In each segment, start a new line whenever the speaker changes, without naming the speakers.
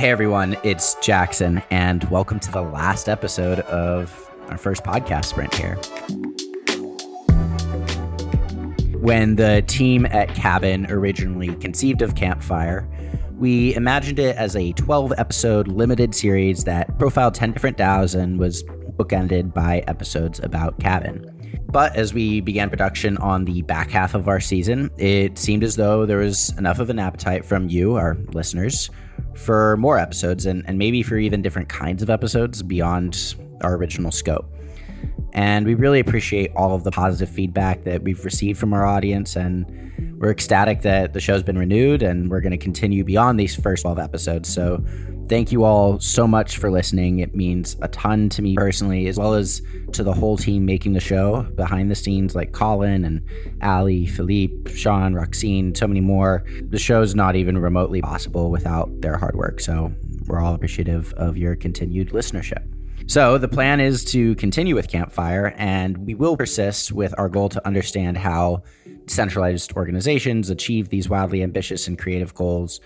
Hey everyone, it's Jackson, and welcome to the last episode of our first podcast sprint here. When the team at Cabin originally conceived of Campfire, we imagined it as a 12 episode limited series that profiled 10 different DAOs and was bookended by episodes about Cabin. But as we began production on the back half of our season, it seemed as though there was enough of an appetite from you, our listeners, for more episodes and, and maybe for even different kinds of episodes beyond our original scope. And we really appreciate all of the positive feedback that we've received from our audience. And we're ecstatic that the show's been renewed and we're going to continue beyond these first 12 episodes. So thank you all so much for listening. It means a ton to me personally, as well as to the whole team making the show behind the scenes, like Colin and Ali, Philippe, Sean, Roxine, so many more. The show's not even remotely possible without their hard work. So we're all appreciative of your continued listenership. So, the plan is to continue with Campfire, and we will persist with our goal to understand how decentralized organizations achieve these wildly ambitious and creative goals.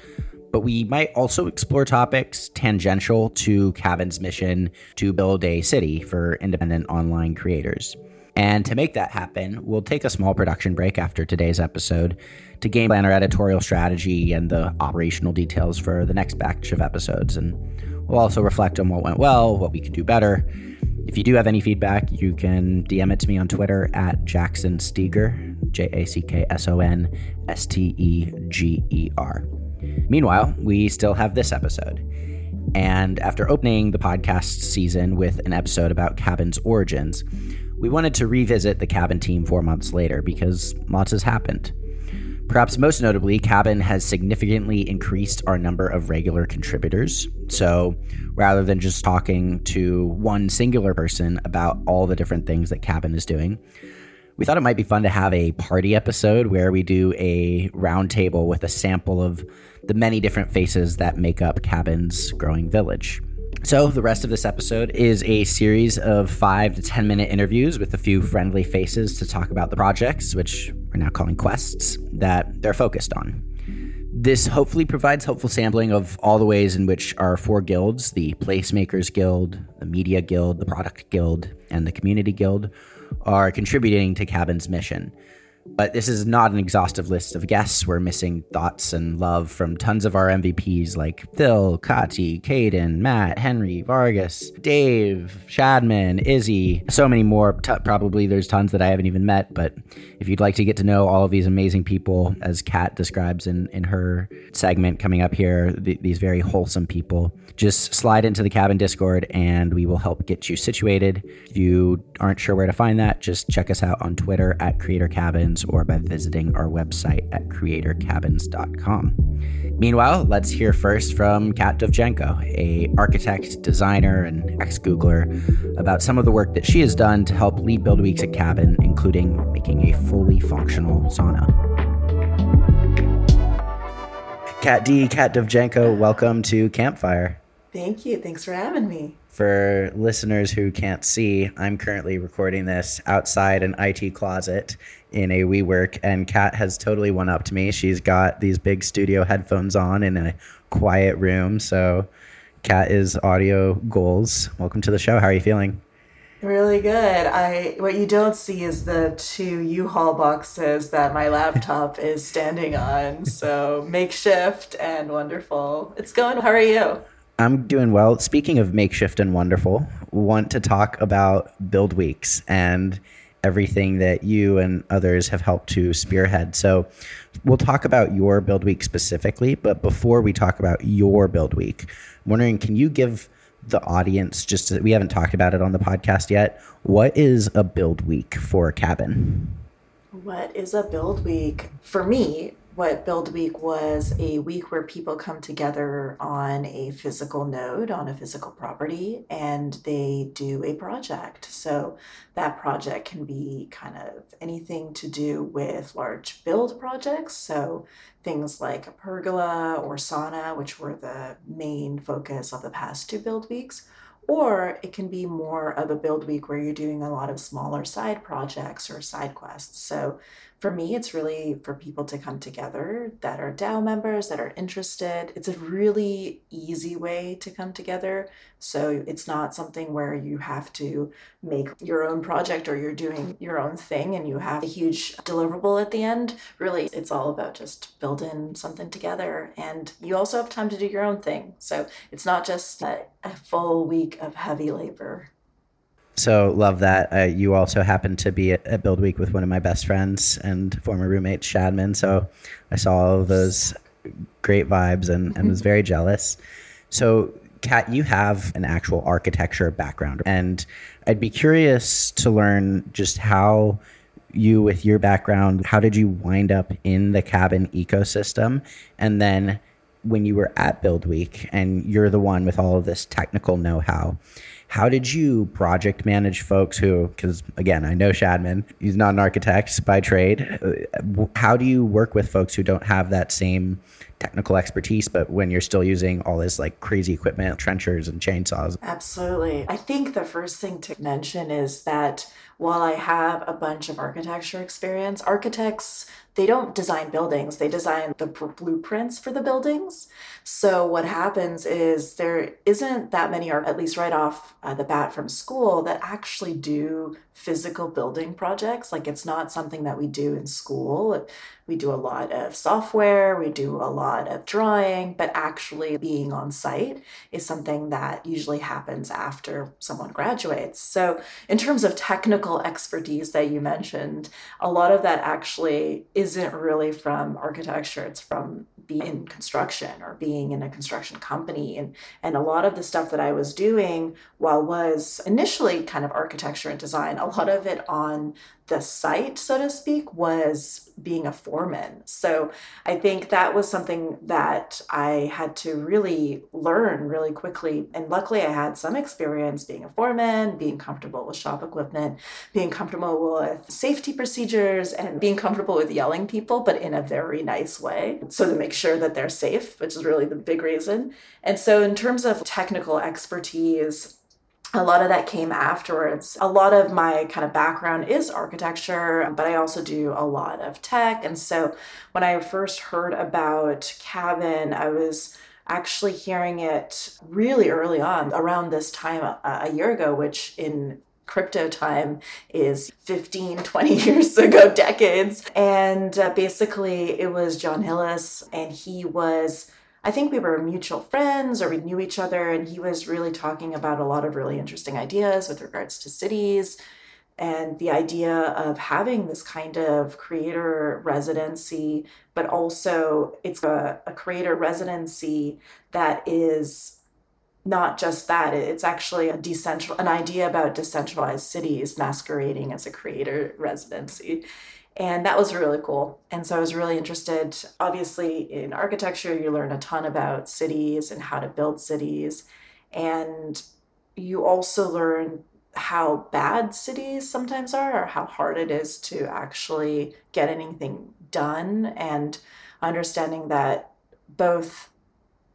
But we might also explore topics tangential to Cabin's mission to build a city for independent online creators. And to make that happen, we'll take a small production break after today's episode to game plan our editorial strategy and the operational details for the next batch of episodes. And We'll also reflect on what went well, what we could do better. If you do have any feedback, you can DM it to me on Twitter at Jackson Steger, J A C K S O N S T E G E R. Meanwhile, we still have this episode. And after opening the podcast season with an episode about Cabin's origins, we wanted to revisit the Cabin team four months later because lots has happened. Perhaps most notably, Cabin has significantly increased our number of regular contributors. So rather than just talking to one singular person about all the different things that Cabin is doing, we thought it might be fun to have a party episode where we do a roundtable with a sample of the many different faces that make up Cabin's growing village. So, the rest of this episode is a series of five to 10 minute interviews with a few friendly faces to talk about the projects, which we're now calling quests, that they're focused on. This hopefully provides helpful sampling of all the ways in which our four guilds the Placemakers Guild, the Media Guild, the Product Guild, and the Community Guild are contributing to Cabin's mission. But this is not an exhaustive list of guests. We're missing thoughts and love from tons of our MVPs like Phil, Kati, Caden, Matt, Henry, Vargas, Dave, Shadman, Izzy, so many more. T- probably there's tons that I haven't even met. But if you'd like to get to know all of these amazing people, as Kat describes in, in her segment coming up here, th- these very wholesome people, just slide into the cabin Discord and we will help get you situated. If you aren't sure where to find that, just check us out on Twitter at Creator Or by visiting our website at creatorcabins.com. Meanwhile, let's hear first from Kat Dovjenko, a architect, designer, and ex-Googler, about some of the work that she has done to help lead Build Weeks at Cabin, including making a fully functional sauna. Kat D, Kat Dovjenko, welcome to Campfire.
Thank you. Thanks for having me.
For listeners who can't see, I'm currently recording this outside an IT closet in a WeWork, and Kat has totally one up to me. She's got these big studio headphones on in a quiet room. So, Kat is audio goals. Welcome to the show. How are you feeling?
Really good. I what you don't see is the two U-Haul boxes that my laptop is standing on. So makeshift and wonderful. It's going. How are you?
I'm doing well. Speaking of makeshift and wonderful, want to talk about build weeks and everything that you and others have helped to spearhead. So we'll talk about your build week specifically, but before we talk about your build week, I'm wondering can you give the audience just we haven't talked about it on the podcast yet, what is a build week for a cabin?
What is a build week? For me, what Build Week was a week where people come together on a physical node, on a physical property, and they do a project. So that project can be kind of anything to do with large build projects. So things like a pergola or sauna, which were the main focus of the past two build weeks. Or it can be more of a build week where you're doing a lot of smaller side projects or side quests. So for me, it's really for people to come together that are DAO members, that are interested. It's a really easy way to come together. So it's not something where you have to make your own project or you're doing your own thing and you have a huge deliverable at the end. Really, it's all about just building something together. And you also have time to do your own thing. So it's not just a, a full week of heavy labor.
So love that. Uh, you also happened to be at, at, Build Week with one of my best friends and former roommate Shadman. So I saw all of those great vibes and, and was very jealous. So Kat, you have an actual architecture background, and I'd be curious to learn just how you, with your background, how did you wind up in the cabin ecosystem, and then when you were at Build Week and you're the one with all of this technical know-how how did you project manage folks who, because again, I know Shadman, he's not an architect by trade. Uh, how do you work with folks who don't have that same technical expertise, but when you're still using all this like crazy equipment, trenchers and chainsaws?
Absolutely. I think the first thing to mention is that while I have a bunch of architecture experience, architects they don't design buildings, they design the blueprints for the buildings. So, what happens is there isn't that many, or at least right off uh, the bat from school, that actually do physical building projects. Like, it's not something that we do in school. We do a lot of software, we do a lot of drawing, but actually being on site is something that usually happens after someone graduates. So, in terms of technical expertise that you mentioned, a lot of that actually isn't really from architecture, it's from being in construction or being in a construction company. And, and a lot of the stuff that I was doing while was initially kind of architecture and design, a lot of it on the site, so to speak, was being a foreman. So I think that was something that I had to really learn really quickly. And luckily, I had some experience being a foreman, being comfortable with shop equipment, being comfortable with safety procedures, and being comfortable with yelling people, but in a very nice way. So to make sure that they're safe, which is really the big reason. And so, in terms of technical expertise, a lot of that came afterwards. A lot of my kind of background is architecture, but I also do a lot of tech. And so when I first heard about Cabin, I was actually hearing it really early on, around this time a, a year ago, which in crypto time is 15 20 years ago decades and uh, basically it was Jon Hillis and he was I think we were mutual friends or we knew each other, and he was really talking about a lot of really interesting ideas with regards to cities and the idea of having this kind of creator residency, but also it's a, a creator residency that is not just that it's actually a decentral an idea about decentralized cities masquerading as a creator residency and that was really cool. And so I was really interested. Obviously, in architecture, you learn a ton about cities and how to build cities. And you also learn how bad cities sometimes are, or how hard it is to actually get anything done, and understanding that both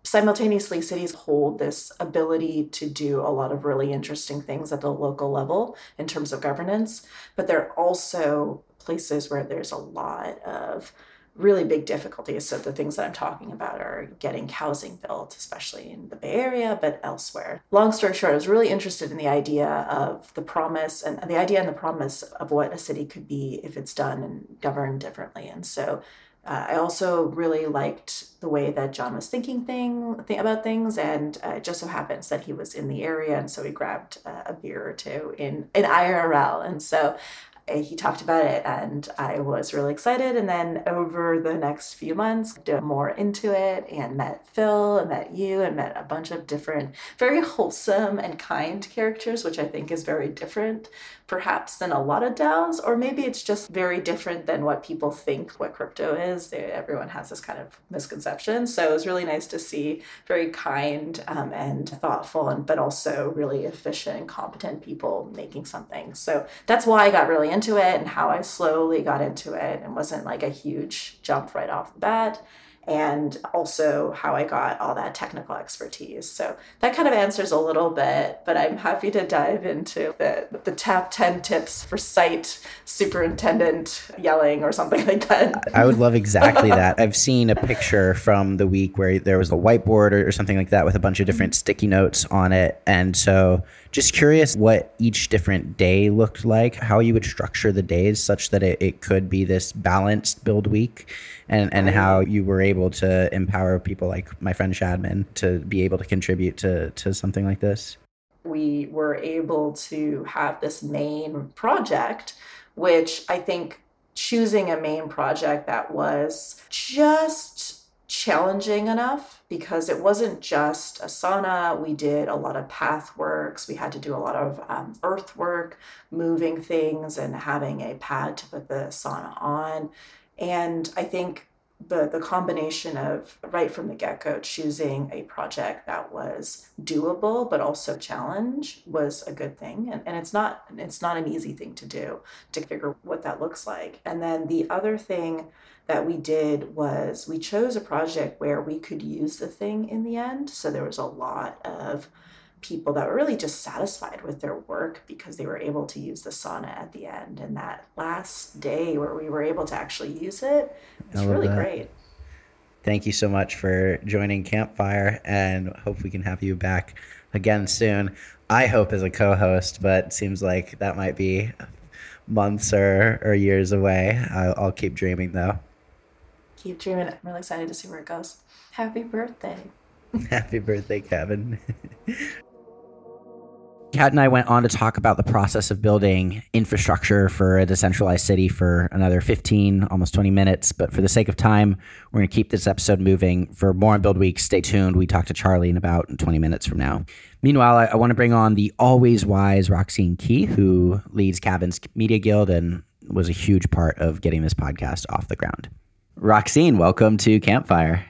simultaneously cities hold this ability to do a lot of really interesting things at the local level in terms of governance but they're also places where there's a lot of really big difficulties. So the things that I'm talking about are getting housing built, especially in the Bay Area, but elsewhere. Long story short, I was really interested in the idea of the promise and the idea and the promise of what a city could be if it's done and governed differently. And so uh, I also really liked the way that Jon was thinking thing, th- about things, and uh, it just so happens that he was in the area, and so we grabbed uh, a beer or two in in IRL, and so he talked about it and I was really excited. And then over the next few months, did more into it and met Phil and met you and met a bunch of different, very wholesome and kind characters, which I think is very different perhaps than a lot of DAOs, or maybe it's just very different than what people think what crypto is. Everyone has this kind of misconception. So it was really nice to see very kind um, and thoughtful, and but also really efficient and competent people making something. So that's why I got really into it and how I slowly got into it and wasn't like a huge jump right off the bat. and also how I got all that technical expertise. So that kind of answers a little bit, but I'm happy to dive into the, the top 10 tips for site superintendent yelling or something like that.
I would love exactly that. I've seen a picture from the week where there was a whiteboard or, or something like that with a bunch of different sticky notes on it. And so just curious what each different day looked like, how you would structure the days such that it, it could be this balanced build week, and, and oh, how you were able to empower people like my friend Shadman to be able to contribute to, to something like this.
We were able to have this main project, which I think choosing a main project that was just challenging enough because it wasn't just a sauna. We did a lot of path works. We had to do a lot of um, earth work, moving things and having a pad to put the sauna on. And I think the the combination of right from the get-go choosing a project that was doable but also challenge was a good thing and, and it's not it's not an easy thing to do to figure what that looks like and then the other thing that we did was we chose a project where we could use the thing in the end. So there was a lot of people that were really just satisfied with their work because they were able to use the sauna at the end. And that last day where we were able to actually use it, it's really that. great.
Thank you so much for joining Campfire and hope we can have you back again soon. I hope as a co-host, but seems like that might be months or, or years away. I'll, I'll keep dreaming though
keep dreaming. I'm really excited to see where it goes. Happy birthday.
Happy birthday, Cabin. Kat and I went on to talk about the process of building infrastructure for a decentralized city for another 15, almost 20 minutes. But for the sake of time, we're going to keep this episode moving. For more on Build Week, stay tuned. We talk to Charlie in about 20 minutes from now. Meanwhile, I, I want to bring on the always wise Roxine Kee, who leads Cabin's Media Guild and was a huge part of getting this podcast off the ground. Roxine, welcome to Campfire.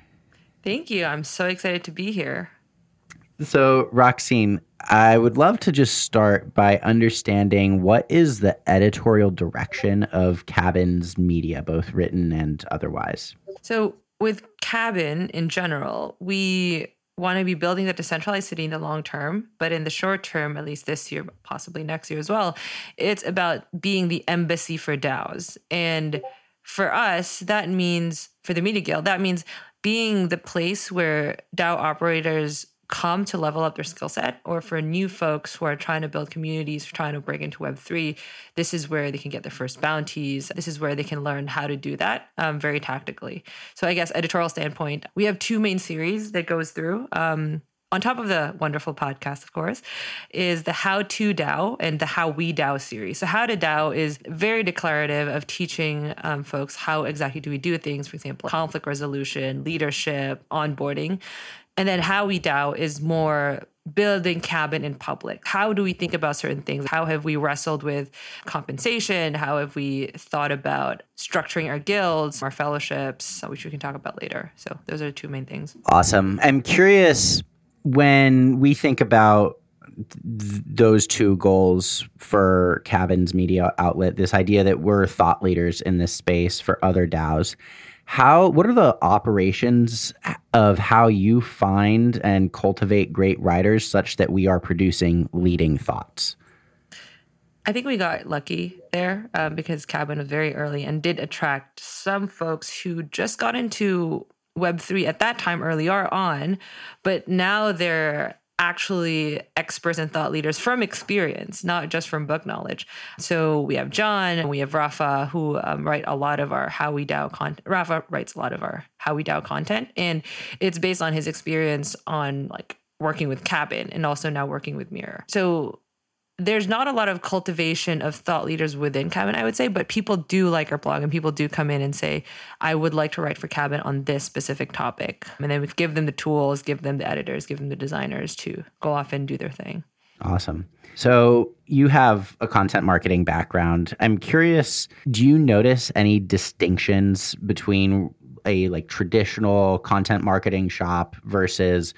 Thank you. I'm so excited to be here.
So, Roxine, I would love to just start by understanding what is the editorial direction of Cabin's media, both written and otherwise.
So, with Cabin in general, we want to be building the decentralized city in the long term, but in the short term, at least this year, possibly next year as well, it's about being the embassy for DAOs. And for us, that means for the Media Guild, that means being the place where DAO operators come to level up their skill set, or for new folks who are trying to build communities, trying to break into Web3, this is where they can get their first bounties. This is where they can learn how to do that um, very tactically. So, I guess, editorial standpoint, we have two main series that goes through. Um, on top of the wonderful podcast, of course, is the How to DAO and the How We DAO series. So, How to DAO is very declarative of teaching um, folks how exactly do we do things, for example, conflict resolution, leadership, onboarding. And then How We DAO is more building cabin in public. How do we think about certain things? How have we wrestled with compensation? How have we thought about structuring our guilds, our fellowships, which we can talk about later? So, those are the two main things.
Awesome. I'm curious when we think about th- those two goals for Cabin's media outlet, this idea that we're thought leaders in this space for other DAOs, how what are the operations of how you find and cultivate great writers such that we are producing leading thoughts?
I think we got lucky there um, because Cabin was very early and did attract some folks who just got into Web3 at that time earlier on, but now they're actually experts and thought leaders from experience, not just from book knowledge. So we have John and we have Rafa who um, write a lot of our How We DAO content. Rafa writes a lot of our How We DAO content, and it's based on his experience on like working with Cabin and also now working with Mirror. So there's not a lot of cultivation of thought leaders within Cabin, I would say, but people do like our blog and people do come in and say, I would like to write for Cabin on this specific topic. And then we give them the tools, give them the editors, give them the designers to go off and do their thing.
Awesome. So you have a content marketing background. I'm curious, do you notice any distinctions between a like traditional content marketing shop versus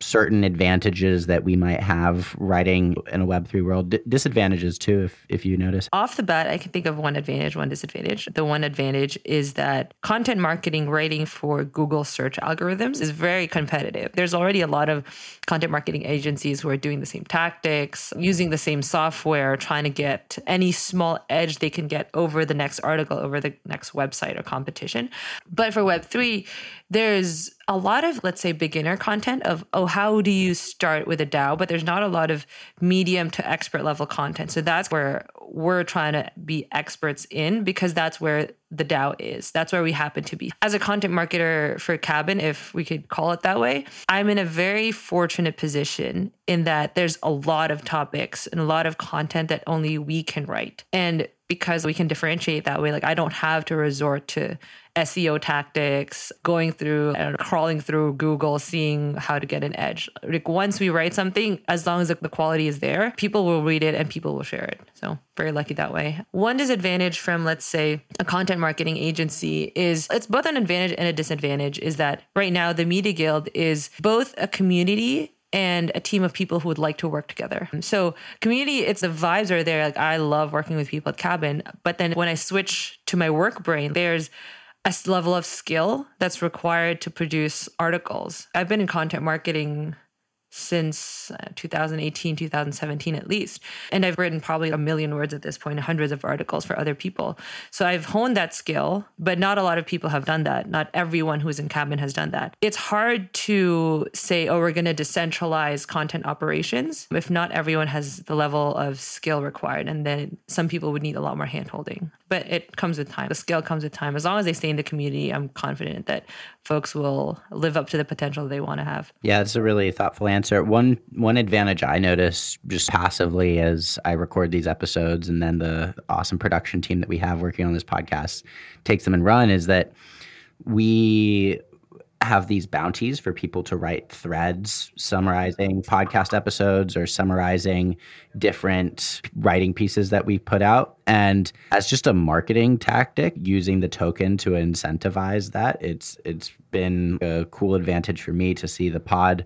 certain advantages that we might have writing in a Web3 world, D- disadvantages too, if, if you notice?
Off the bat, I can think of one advantage, one disadvantage. The one advantage is that content marketing writing for Google search algorithms is very competitive. There's already a lot of content marketing agencies who are doing the same tactics, using the same software, trying to get any small edge they can get over the next article, over the next website or competition. But for Web3, there's a lot of, let's say, beginner content of, oh, how do you start with a DAO? But there's not a lot of medium to expert level content. So that's where we're trying to be experts in because that's where the DAO is. That's where we happen to be. As a content marketer for Cabin, if we could call it that way, I'm in a very fortunate position in that there's a lot of topics and a lot of content that only we can write. And because we can differentiate that way, like I don't have to resort to SEO tactics, going through and crawling through Google, seeing how to get an edge. Like once we write something, as long as the quality is there, people will read it and people will share it. So very lucky that way. One disadvantage from, let's say, a content marketing agency is it's both an advantage and a disadvantage is that right now the Media Guild is both a community and a team of people who would like to work together. So community, it's the vibes are there. Like I love working with people at Cabin, but then when I switch to my work brain, there's a level of skill that's required to produce articles. I've been in content marketing since uh, 2018, 2017 at least. And I've written probably a million words at this point, hundreds of articles for other people. So I've honed that skill, but not a lot of people have done that. Not everyone who's in Cabin has done that. It's hard to say, oh, we're going to decentralize content operations if not everyone has the level of skill required. And then some people would need a lot more handholding. But it comes with time. The skill comes with time. As long as they stay in the community, I'm confident that folks will live up to the potential they want to have.
Yeah, it's a really thoughtful answer. One one advantage I notice just passively as I record these episodes and then the awesome production team that we have working on this podcast takes them and run is that we have these bounties for people to write threads summarizing podcast episodes or summarizing different writing pieces that we put out. And as just a marketing tactic, using the token to incentivize that, it's it's been a cool advantage for me to see the pod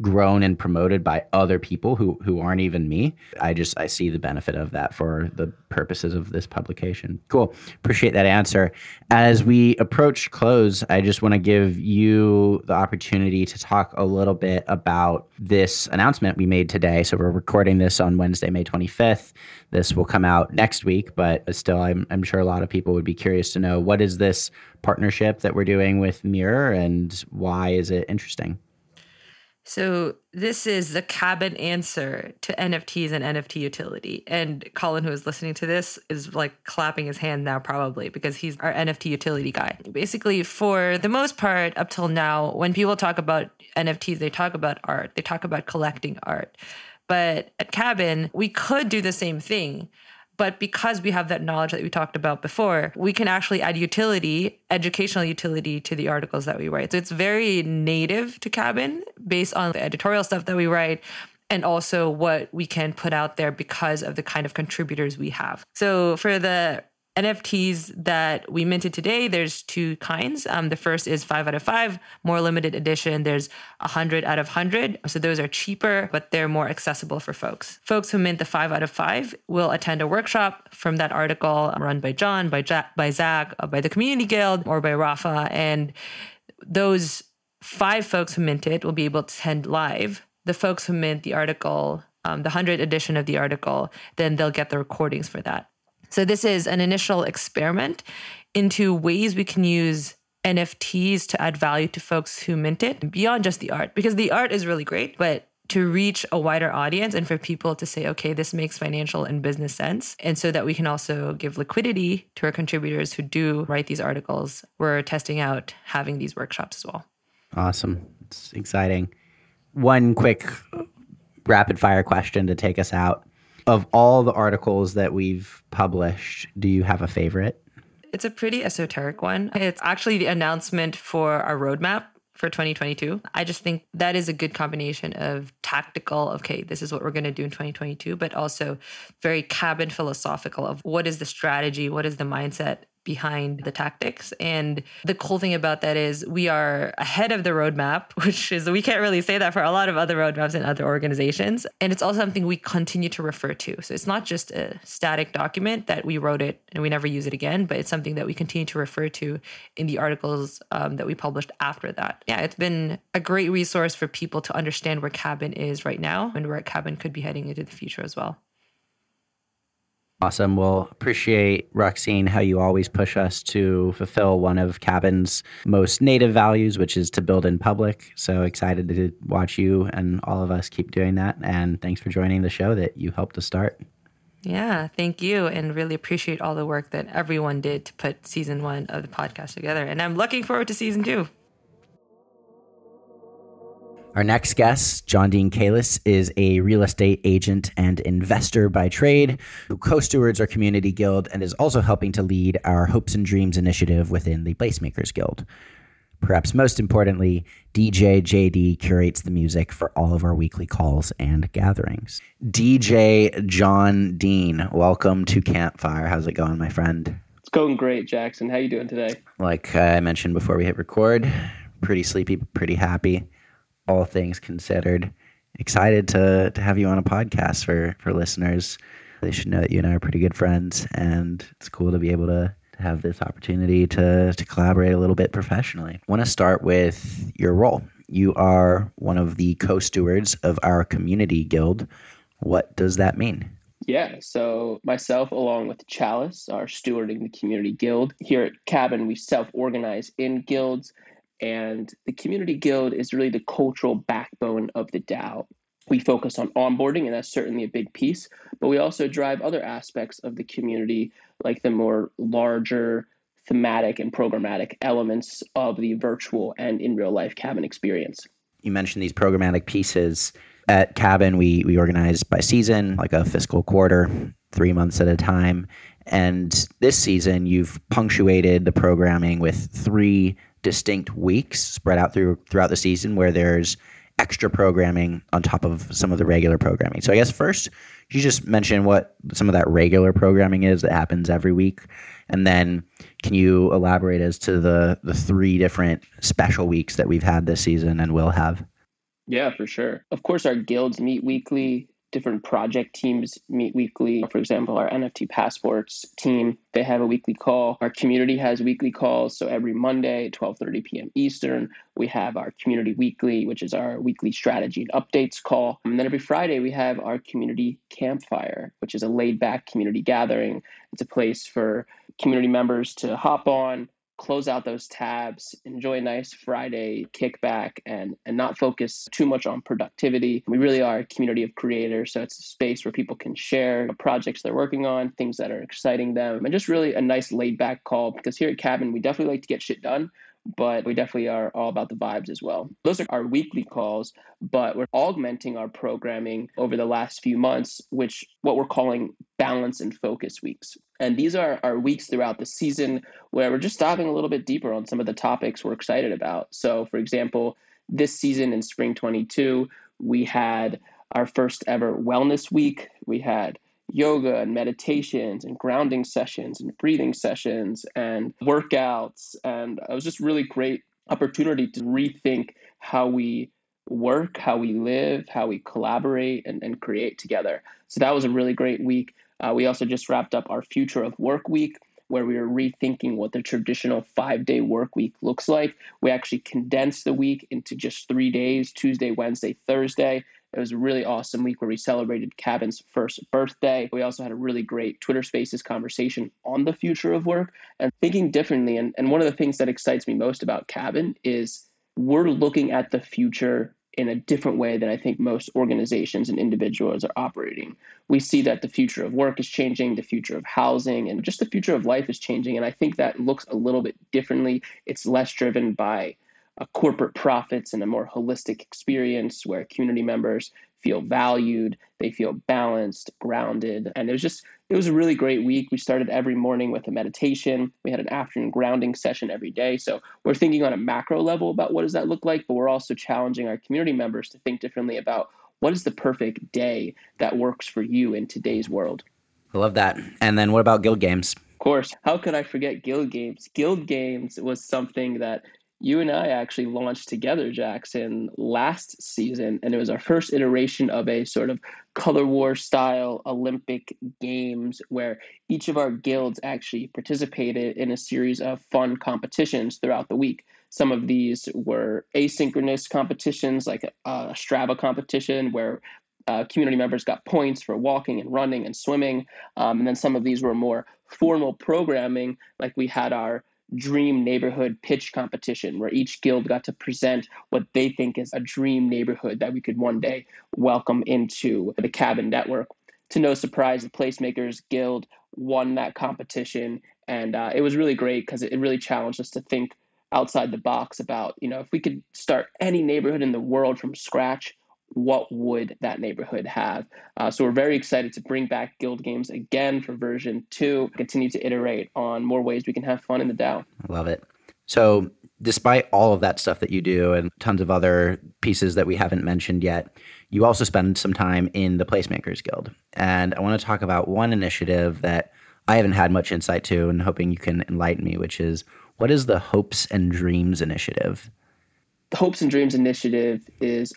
grown and promoted by other people who who aren't even me. I just I see the benefit of that for the purposes of this publication. Cool. Appreciate that answer. As we approach close, I just want to give you the opportunity to talk a little bit about this announcement we made today. So we're recording this on Wednesday, May 25th. This will come out next week, but still I'm I'm sure a lot of people would be curious to know what is this partnership that we're doing with Mirror and why is it interesting?
So this is the cabin answer to NFTs and NFT utility. And Colin, who is listening to this, is like clapping his hand now, probably because he's our NFT utility guy. Basically, for the most part, up till now, when people talk about NFTs, they talk about art, they talk about collecting art. But at Cabin, we could do the same thing but because we have that knowledge that we talked about before, we can actually add utility, educational utility to the articles that we write. So it's very native to Cabin based on the editorial stuff that we write and also what we can put out there because of the kind of contributors we have. So for the NFTs that we minted today, there's two kinds. Um, the first is five out of five, more limited edition. There's a hundred out of hundred. So those are cheaper, but they're more accessible for folks. Folks who mint the five out of five will attend a workshop from that article run by John, by Jack, by Zach, uh, by the Community Guild, or by Rafa. And those five folks who mint it will be able to attend live. The folks who mint the article, um, the 100 edition of the article, then they'll get the recordings for that. So this is an initial experiment into ways we can use NFTs to add value to folks who mint it beyond just the art, because the art is really great, but to reach a wider audience and for people to say, okay, this makes financial and business sense. And so that we can also give liquidity to our contributors who do write these articles. We're testing out having these workshops as well.
Awesome. It's exciting. One quick uh, rapid fire question to take us out of all the articles that we've published, do you have a favorite?
It's a pretty esoteric one. It's actually the announcement for our roadmap for 2022. I just think that is a good combination of tactical, okay, this is what we're going to do in 2022, but also very cabin philosophical of what is the strategy, what is the mindset behind the tactics. And the cool thing about that is we are ahead of the roadmap, which is we can't really say that for a lot of other roadmaps and other organizations. And it's also something we continue to refer to. So it's not just a static document that we wrote it and we never use it again, but it's something that we continue to refer to in the articles um, that we published after that. Yeah, it's been a great resource for people to understand where Cabin is right now and where Cabin could be heading into the future as well.
Awesome. Well, appreciate Roxine how you always push us to fulfill one of Cabin's most native values, which is to build in public. So excited to watch you and all of us keep doing that. And thanks for joining the show that you helped to start.
Yeah, thank you. And really appreciate all the work that everyone did to put season one of the podcast together. And I'm looking forward to season two.
Our next guest, Jon Dean Keiles, is a real estate agent and investor by trade who co stewards our community guild and is also helping to lead our Hopes and Dreams initiative within the Placemakers Guild. Perhaps most importantly, DJ JD curates the music for all of our weekly calls and gatherings. DJ John Dean, welcome to Campfire. How's it going, my friend?
It's going great, Jackson. How you doing today?
Like I mentioned before we hit record, pretty sleepy, pretty happy all things considered. Excited to to have you on a podcast for for listeners. They should know that you and I are pretty good friends, and it's cool to be able to, to have this opportunity to to collaborate a little bit professionally. I want to start with your role. You are one of the co-stewards of our community guild. What does that mean?
Yeah, so myself, along with Chalice, are stewarding the community guild. Here at Cabin, we self organize in guilds and the community guild is really the cultural backbone of the DAO. We focus on onboarding, and that's certainly a big piece, but we also drive other aspects of the community, like the more larger thematic and programmatic elements of the virtual and in real life cabin experience.
You mentioned these programmatic pieces. At Cabin, we, we organize by season, like a fiscal quarter, three months at a time. And this season, you've punctuated the programming with three distinct weeks spread out through throughout the season where there's extra programming on top of some of the regular programming. So I guess first you just mention what some of that regular programming is that happens every week and then can you elaborate as to the the three different special weeks that we've had this season and will have?
Yeah, for sure. Of course our guilds meet weekly different project teams meet weekly. For example, our NFT passports team, they have a weekly call. Our community has weekly calls. So every Monday, 12:30 p.m. Eastern, we have our community weekly, which is our weekly strategy and updates call. And then every Friday, we have our community campfire, which is a laid back community gathering. It's a place for community members to hop on, close out those tabs, enjoy a nice Friday kickback, and and not focus too much on productivity. We really are a community of creators, so it's a space where people can share projects they're working on, things that are exciting them, and just really a nice laid back call. Because here at Cabin, we definitely like to get shit done, but we definitely are all about the vibes as well. Those are our weekly calls, but we're augmenting our programming over the last few months, which what we're calling balance and focus weeks. And these are our weeks throughout the season where we're just diving a little bit deeper on some of the topics we're excited about. So, for example, this season in spring 22, we had our first ever wellness week. We had yoga and meditations and grounding sessions and breathing sessions and workouts. And it was just really great opportunity to rethink how we work, how we live, how we collaborate and, and create together. So that was a really great week. Uh, we also just wrapped up our Future of Work Week, where we were rethinking what the traditional five day work week looks like. We actually condensed the week into just three days Tuesday, Wednesday, Thursday. It was a really awesome week where we celebrated Cabin's first birthday. We also had a really great Twitter Spaces conversation on the future of work and thinking differently. And, and one of the things that excites me most about Cabin is we're looking at the future in a different way than I think most organizations and individuals are operating. We see that the future of work is changing, the future of housing, and just the future of life is changing. And I think that looks a little bit differently. It's less driven by a corporate profits and a more holistic experience where community members feel valued, they feel balanced, grounded. And it was just, it was a really great week. We started every morning with a meditation. We had an afternoon grounding session every day. So we're thinking on a macro level about what does that look like, but we're also challenging our community members to think differently about what is the perfect day that works for you in today's world.
I love that. And then what about guild games?
Of course. How could I forget Guild Games? Guild Games was something that you and I actually launched together, Jackson, last season, and it was our first iteration of a sort of color war style Olympic games where each of our guilds actually participated in a series of fun competitions throughout the week. Some of these were asynchronous competitions, like a, a Strava competition, where uh, community members got points for walking and running and swimming. Um, and then some of these were more formal programming, like we had our dream neighborhood pitch competition where each guild got to present what they think is a dream neighborhood that we could one day welcome into the cabin network. To no surprise, the Placemakers Guild won that competition, and uh, it was really great because it really challenged us to think outside the box about you know if we could start any neighborhood in the world from scratch what would that neighborhood have? Uh, so we're very excited to bring back Guild Games again for version two, continue to iterate on more ways we can have fun in the DAO.
I love it. So despite all of that stuff that you do and tons of other pieces that we haven't mentioned yet, you also spend some time in the Placemakers Guild. And I want to talk about one initiative that I haven't had much insight to and hoping you can enlighten me, which is what is the Hopes and Dreams Initiative?
The Hopes and Dreams Initiative is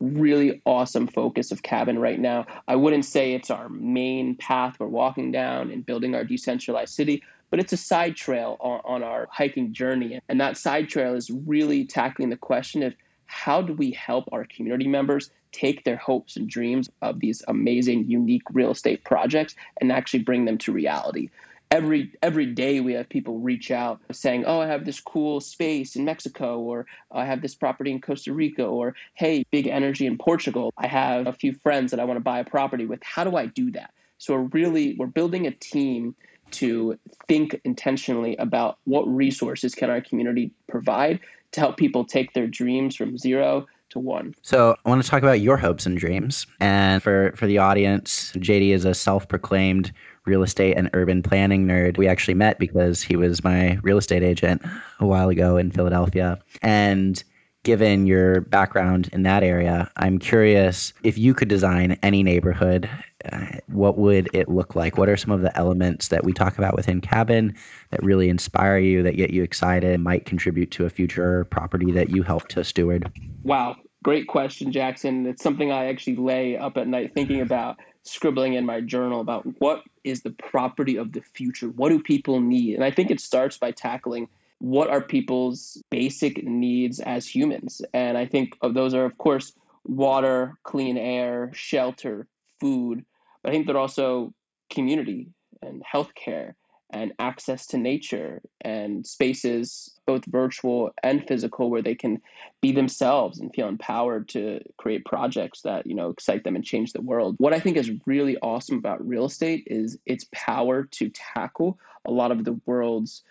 really awesome focus of cabin right now. I wouldn't say it's our main path we're walking down and building our decentralized city, but it's a side trail on, on our hiking journey. And that side trail is really tackling the question of how do we help our community members take their hopes and dreams of these amazing, unique real estate projects and actually bring them to reality every every day we have people reach out saying oh i have this cool space in mexico or i have this property in costa rica or hey big energy in portugal. I have a few friends that i want to buy a property with. How do i do that? So we're really we're building a team to think intentionally about what resources can our community provide to help people take their dreams from zero to one.
So I want to talk about your hopes and dreams. And for for the audience, JD is a self-proclaimed real estate and urban planning nerd. We actually met because he was my real estate agent a while ago in Philadelphia. And given your background in that area, I'm curious if you could design any neighborhood, uh, what would it look like? What are some of the elements that we talk about within Cabin that really inspire you, that get you excited, and might contribute to a future property that you help to steward?
Wow, great question, Jackson. It's something I actually lay up at night thinking about scribbling in my journal about what is the property of the future? What do people need? And I think it starts by tackling what are people's basic needs as humans. And I think of those are, of course, water, clean air, shelter, food. But I think they're also community and healthcare and access to nature and spaces both virtual and physical where they can be themselves and feel empowered to create projects that you know excite them and change the world what i think is really awesome about real estate is its power to tackle a lot of the world's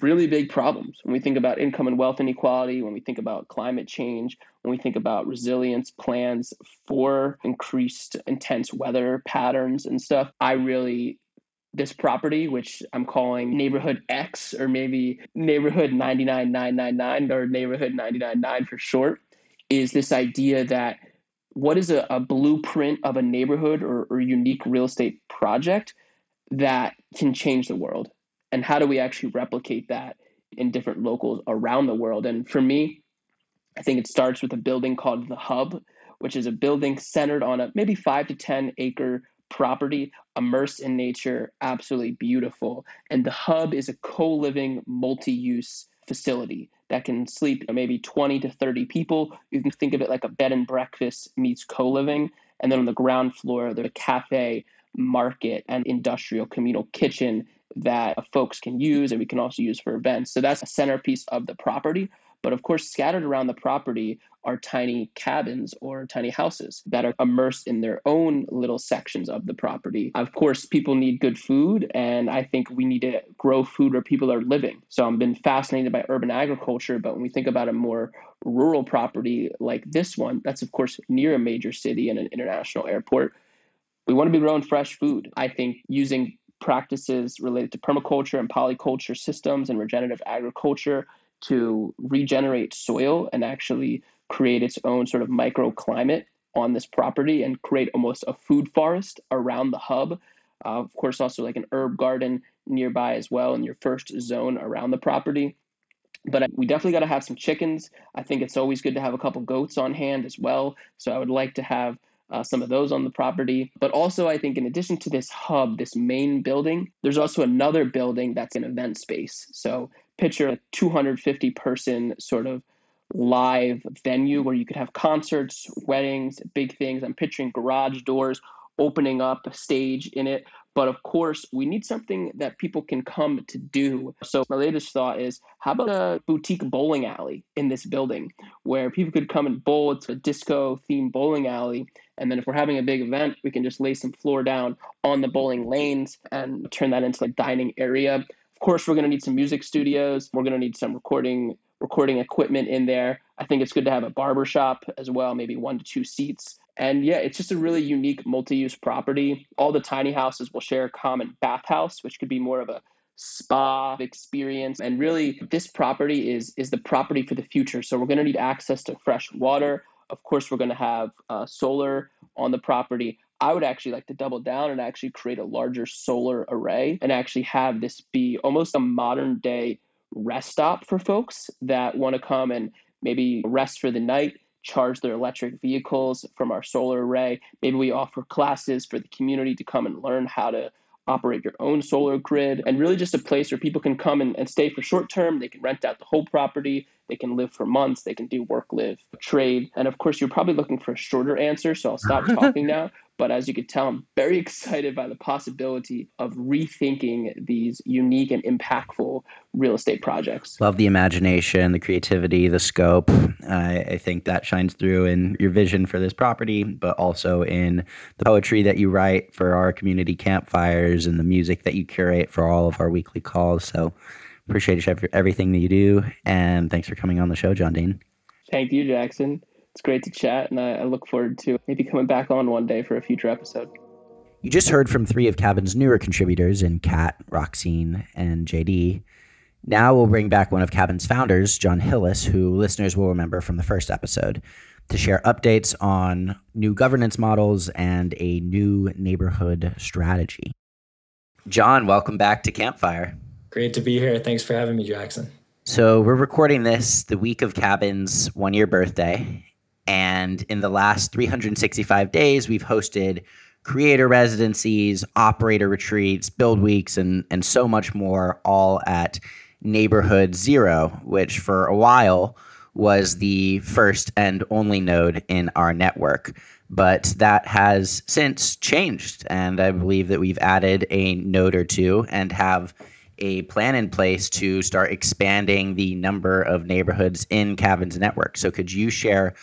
really big problems when we think about income and wealth inequality when we think about climate change when we think about resilience plans for increased intense weather patterns and stuff i really this property, which I'm calling neighborhood X or maybe neighborhood 99999 or neighborhood 999 for short, is this idea that what is a, a blueprint of a neighborhood or, or unique real estate project that can change the world? And how do we actually replicate that in different locals around the world? And for me, I think it starts with a building called The Hub, which is a building centered on a maybe five to 10 acre property, immersed in nature, absolutely beautiful. And the hub is a co living, multi use facility that can sleep maybe 20 to 30 people. You can think of it like a bed and breakfast meets co living. And then on the ground floor, there's a cafe, market, and industrial communal kitchen that folks can use and we can also use for events. So that's a centerpiece of the property. But of course, scattered around the property are tiny cabins or tiny houses that are immersed in their own little sections of the property. Of course, people need good food, and I think we need to grow food where people are living. So I've been fascinated by urban agriculture, but when we think about a more rural property like this one, that's of course near a major city and an international airport, we want to be growing fresh food. I think using practices related to permaculture and polyculture systems and regenerative agriculture to regenerate soil and actually create its own sort of microclimate on this property and create almost a food forest around the hub. Uh, of course, also like an herb garden nearby as well in your first zone around the property. But we definitely got to have some chickens. I think it's always good to have a couple goats on hand as well. So I would like to have uh, some of those on the property. But also, I think in addition to this hub, this main building, there's also another building that's an event space. So picture a 250 person sort of live venue where you could have concerts, weddings, big things. I'm picturing garage doors opening up a stage in it. But of course, we need something that people can come to do. So my latest thought is how about a boutique bowling alley in this building where people could come and bowl? It's a disco themed bowling alley. And then if we're having a big event, we can just lay some floor down on the bowling lanes and turn that into a dining area. Of course, we're going to need some music studios. We're going to need some recording recording equipment in there. I think it's good to have a barber shop as well, maybe one to two seats. And yeah, it's just a really unique multi-use property. All the tiny houses will share a common bathhouse, which could be more of a spa experience. And really, this property is is the property for the future. So we're going to need access to fresh water. Of course, we're going to have uh, solar on the property. I would actually like to double down and actually create a larger solar array and actually have this be almost a modern day rest stop for folks that want to come and maybe rest for the night, charge their electric vehicles from our solar array. Maybe we offer classes for the community to come and learn how to operate your own solar grid and really just a place where people can come and, and stay for short term. They can rent out the whole property. They can live for months. They can do work, live, trade. And of course, you're probably looking for a shorter answer, so I'll stop talking now. But as you could tell, I'm very excited by the possibility of rethinking these unique and impactful real estate projects.
Love the imagination, the creativity, the scope. I, I think that shines through in your vision for this property, but also in the poetry that you write for our community campfires and the music that you curate for all of our weekly calls. So appreciate everything that you do. And thanks for coming on the show, Jon Dean.
Thank you, Jackson. It's great to chat, and I, I look forward to maybe coming back on one day for a future episode.
You just heard from three of Cabin's newer contributors in Kat, Roxine, and JD. Now we'll bring back one of Cabin's founders, Jon Hillis, who listeners will remember from the first episode, to share updates on new governance models and a new neighborhood strategy. Jon, welcome back to Campfire.
Great to be here. Thanks for having me, Jackson.
So, we're recording this the week of Cabin's one year birthday, and in the last 365 days, we've hosted creator residencies, operator retreats, build weeks, and, and so much more, all at Neighborhood Zero, which for a while was the first and only node in our network. But that has since changed. And I believe that we've added a node or two and have a plan in place to start expanding the number of neighborhoods in Cabin's network. So, could you share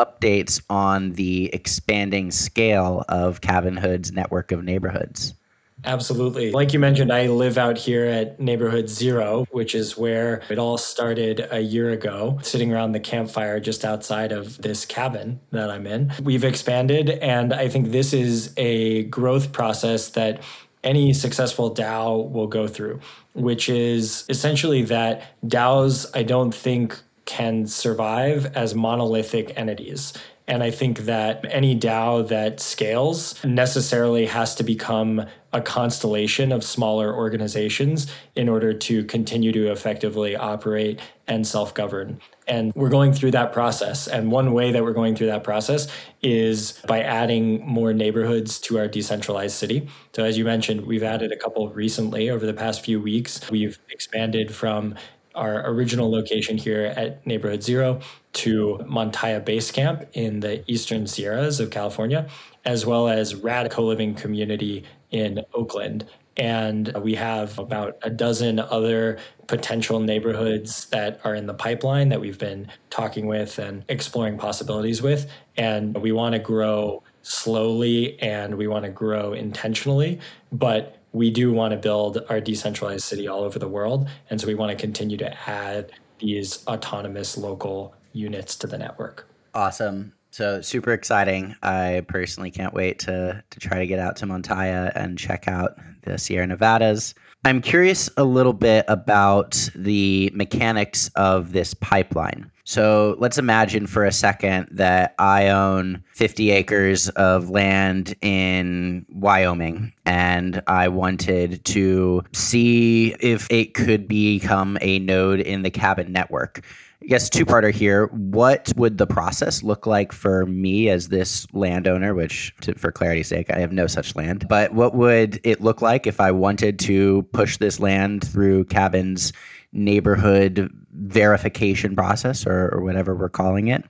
updates on the expanding scale of Cabin Hood's network of neighborhoods.
Absolutely. Like you mentioned, I live out here at Neighborhood Zero, which is where it all started a year ago, sitting around the campfire just outside of this cabin that I'm in. We've expanded, and I think this is a growth process that any successful DAO will go through, which is essentially that DAOs, I don't think can survive as monolithic entities. And I think that any DAO that scales necessarily has to become a constellation of smaller organizations in order to continue to effectively operate and self govern. And we're going through that process. And one way that we're going through that process is by adding more neighborhoods to our decentralized city. So, as you mentioned, we've added a couple recently over the past few weeks. We've expanded from our original location here at Neighborhood Zero to Montaya Base Camp in the Eastern Sierras of California, as well as Rad Co living community in Oakland. And we have about a dozen other potential neighborhoods that are in the pipeline that we've been talking with and exploring possibilities with. And we want to grow slowly and we want to grow intentionally, but we do want to build our decentralized city all over the world. And so we want to continue to add these autonomous local units to the network.
Awesome. So super exciting. I personally can't wait to to try to get out to Montaya and check out the Sierra Nevadas. I'm curious a little bit about the mechanics of this pipeline. So let's imagine for a second that I own 50 acres of land in Wyoming and I wanted to see if it could become a node in the cabin network. I guess two parter here. What would the process look like for me as this landowner, which to, for clarity's sake, I have no such land, but what would it look like if I wanted to push this land through cabins neighborhood verification process or, or whatever we're calling it?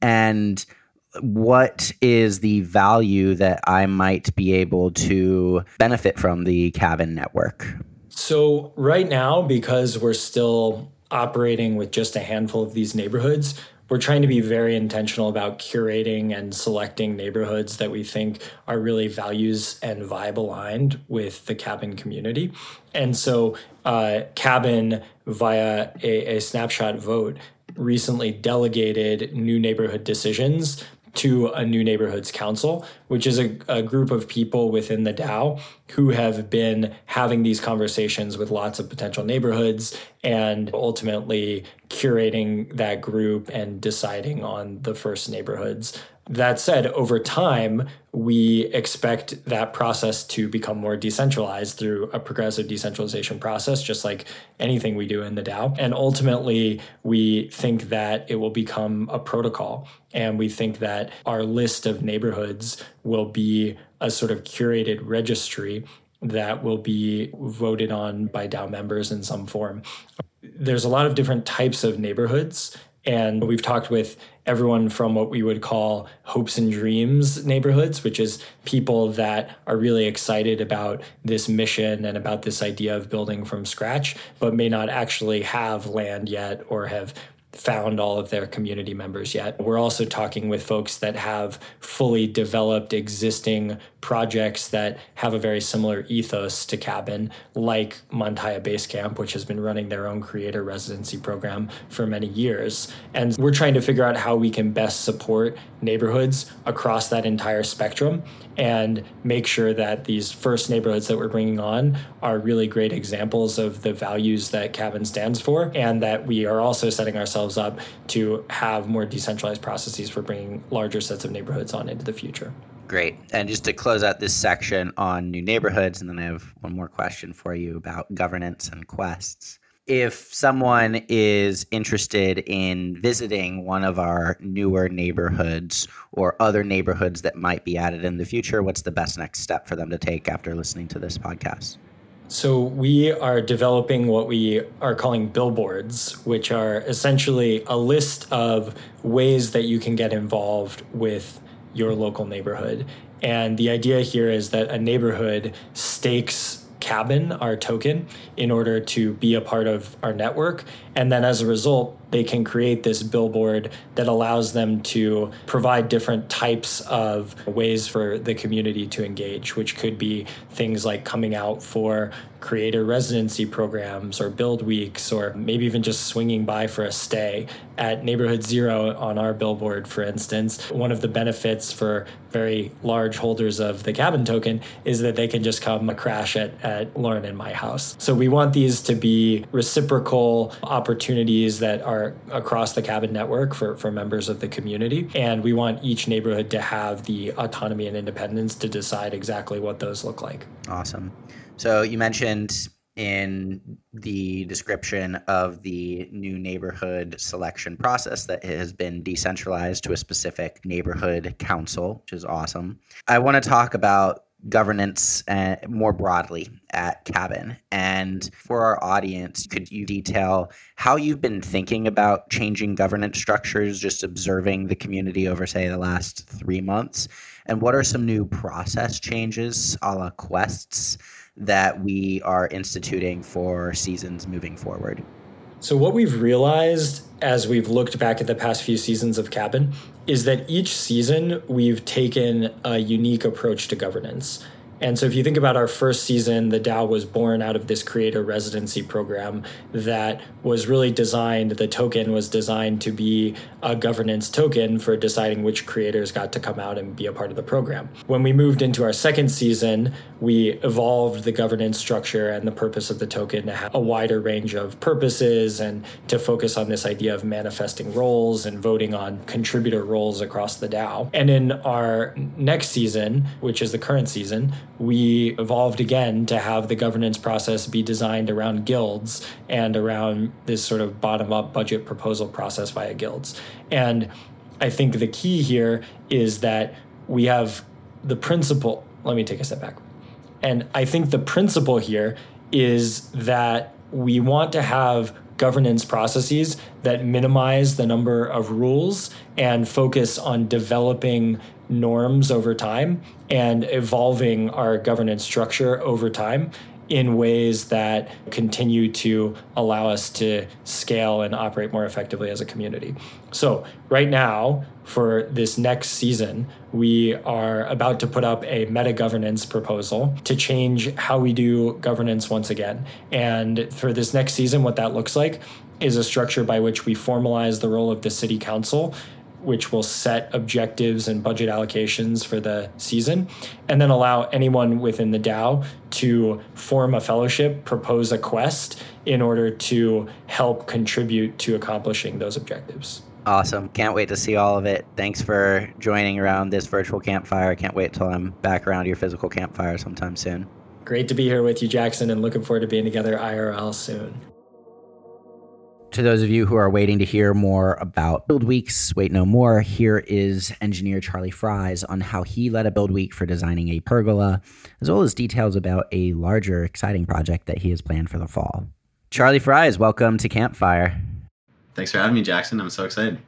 And what is the value that I might be able to benefit from the cabin network?
So, right now, because we're still operating with just a handful of these neighborhoods, we're trying to be very intentional about curating and selecting neighborhoods that we think are really values and vibe aligned with the cabin community. And so, uh, Cabin, via a, a snapshot vote, recently delegated new neighborhood decisions to a new neighborhoods council, which is a, a, group of people within the DAO who have been having these conversations with lots of potential neighborhoods and ultimately curating that group and deciding on the first neighborhoods that said, over time, we expect that process to become more decentralized through a progressive decentralization process, just like anything we do in the DAO. And ultimately, we think that it will become a protocol. And we think that our list of neighborhoods will be a sort of curated registry that will be voted on by DAO members in some form. There's a lot of different types of neighborhoods. And we've talked with everyone from what we would call hopes and dreams neighborhoods, which is people that are really excited about this mission and about this idea of building from scratch, but may not actually have land yet or have found all of their community members yet. We're also talking with folks that have fully developed existing projects that have a very similar ethos to Cabin, like Mantaya Basecamp, which has been running their own creator residency program for many years. And we're trying to figure out how we can best support neighborhoods across that entire spectrum and make sure that these first neighborhoods that we're bringing on are really great examples of the values that Cabin stands for, and that we are also setting ourselves up to have more decentralized processes for bringing larger sets of neighborhoods on into the future.
Great. And just to close out this section on new neighborhoods, and then I have one more question for you about governance and quests if someone is interested in visiting one of our newer neighborhoods or other neighborhoods that might be added in the future, what's the best next step for them to take after listening to this podcast?
So, we are developing what we are calling billboards, which are essentially a list of ways that you can get involved with your local neighborhood. And the idea here is that a neighborhood stakes cabin, our token, in order to be a part of our network. And then as a result, they can create this billboard that allows them to provide different types of ways for the community to engage, which could be things like coming out for creator residency programs or build weeks, or maybe even just swinging by for a stay. At Neighborhood Zero on our billboard, for instance, one of the benefits for very large holders of the cabin token is that they can just come crash at, at Lauren and my house. So we want these to be reciprocal opportunities that are across the cabin network for, for members of the community. And we want each neighborhood to have the autonomy and independence to decide exactly what those look like.
Awesome. So you mentioned in the description of the new neighborhood selection process that it has been decentralized to a specific neighborhood council, which is awesome. I want to talk about governance uh, more broadly at Cabin. And for our audience, could you detail how you've been thinking about changing governance structures, just observing the community over, say, the last three months? And what are some new process changes a la quests that we are instituting for seasons moving forward?
So, what we've realized as we've looked back at the past few seasons of Cabin is that each season we've taken a unique approach to governance. And so if you think about our first season, the DAO was born out of this creator residency program that was really designed, the token was designed to be a governance token for deciding which creators got to come out and be a part of the program. When we moved into our second season, we evolved the governance structure and the purpose of the token to have a wider range of purposes and to focus on this idea of manifesting roles and voting on contributor roles across the DAO. And in our next season, which is the current season, we evolved again to have the governance process be designed around guilds and around this sort of bottom up budget proposal process via guilds. And I think the key here is that we have the principle. Let me take a step back. And I think the principle here is that we want to have governance processes that minimize the number of rules and focus on developing norms over time and evolving our governance structure over time in ways that continue to allow us to scale and operate more effectively as a community. So, right now, for this next season, we are about to put up a meta governance proposal to change how we do governance once again. And for this next season, what that looks like is a structure by which we formalize the role of the city council which will set objectives and budget allocations for the season, and then allow anyone within the DAO to form a fellowship, propose a quest in order to help contribute to accomplishing those objectives.
Awesome. Can't wait to see all of it. Thanks for joining around this virtual campfire. Can't wait till I'm back around your physical campfire sometime soon.
Great to be here with you, Jackson, and looking forward to being together IRL soon.
To those of you who are waiting to hear more about Build Weeks, wait no more. Here is engineer Charlie Frise on how he led a Build Week for designing a pergola, as well as details about a larger, exciting project that he has planned for the fall. Charlie Frise, welcome to Campfire.
Thanks for having me, Jackson. I'm so excited.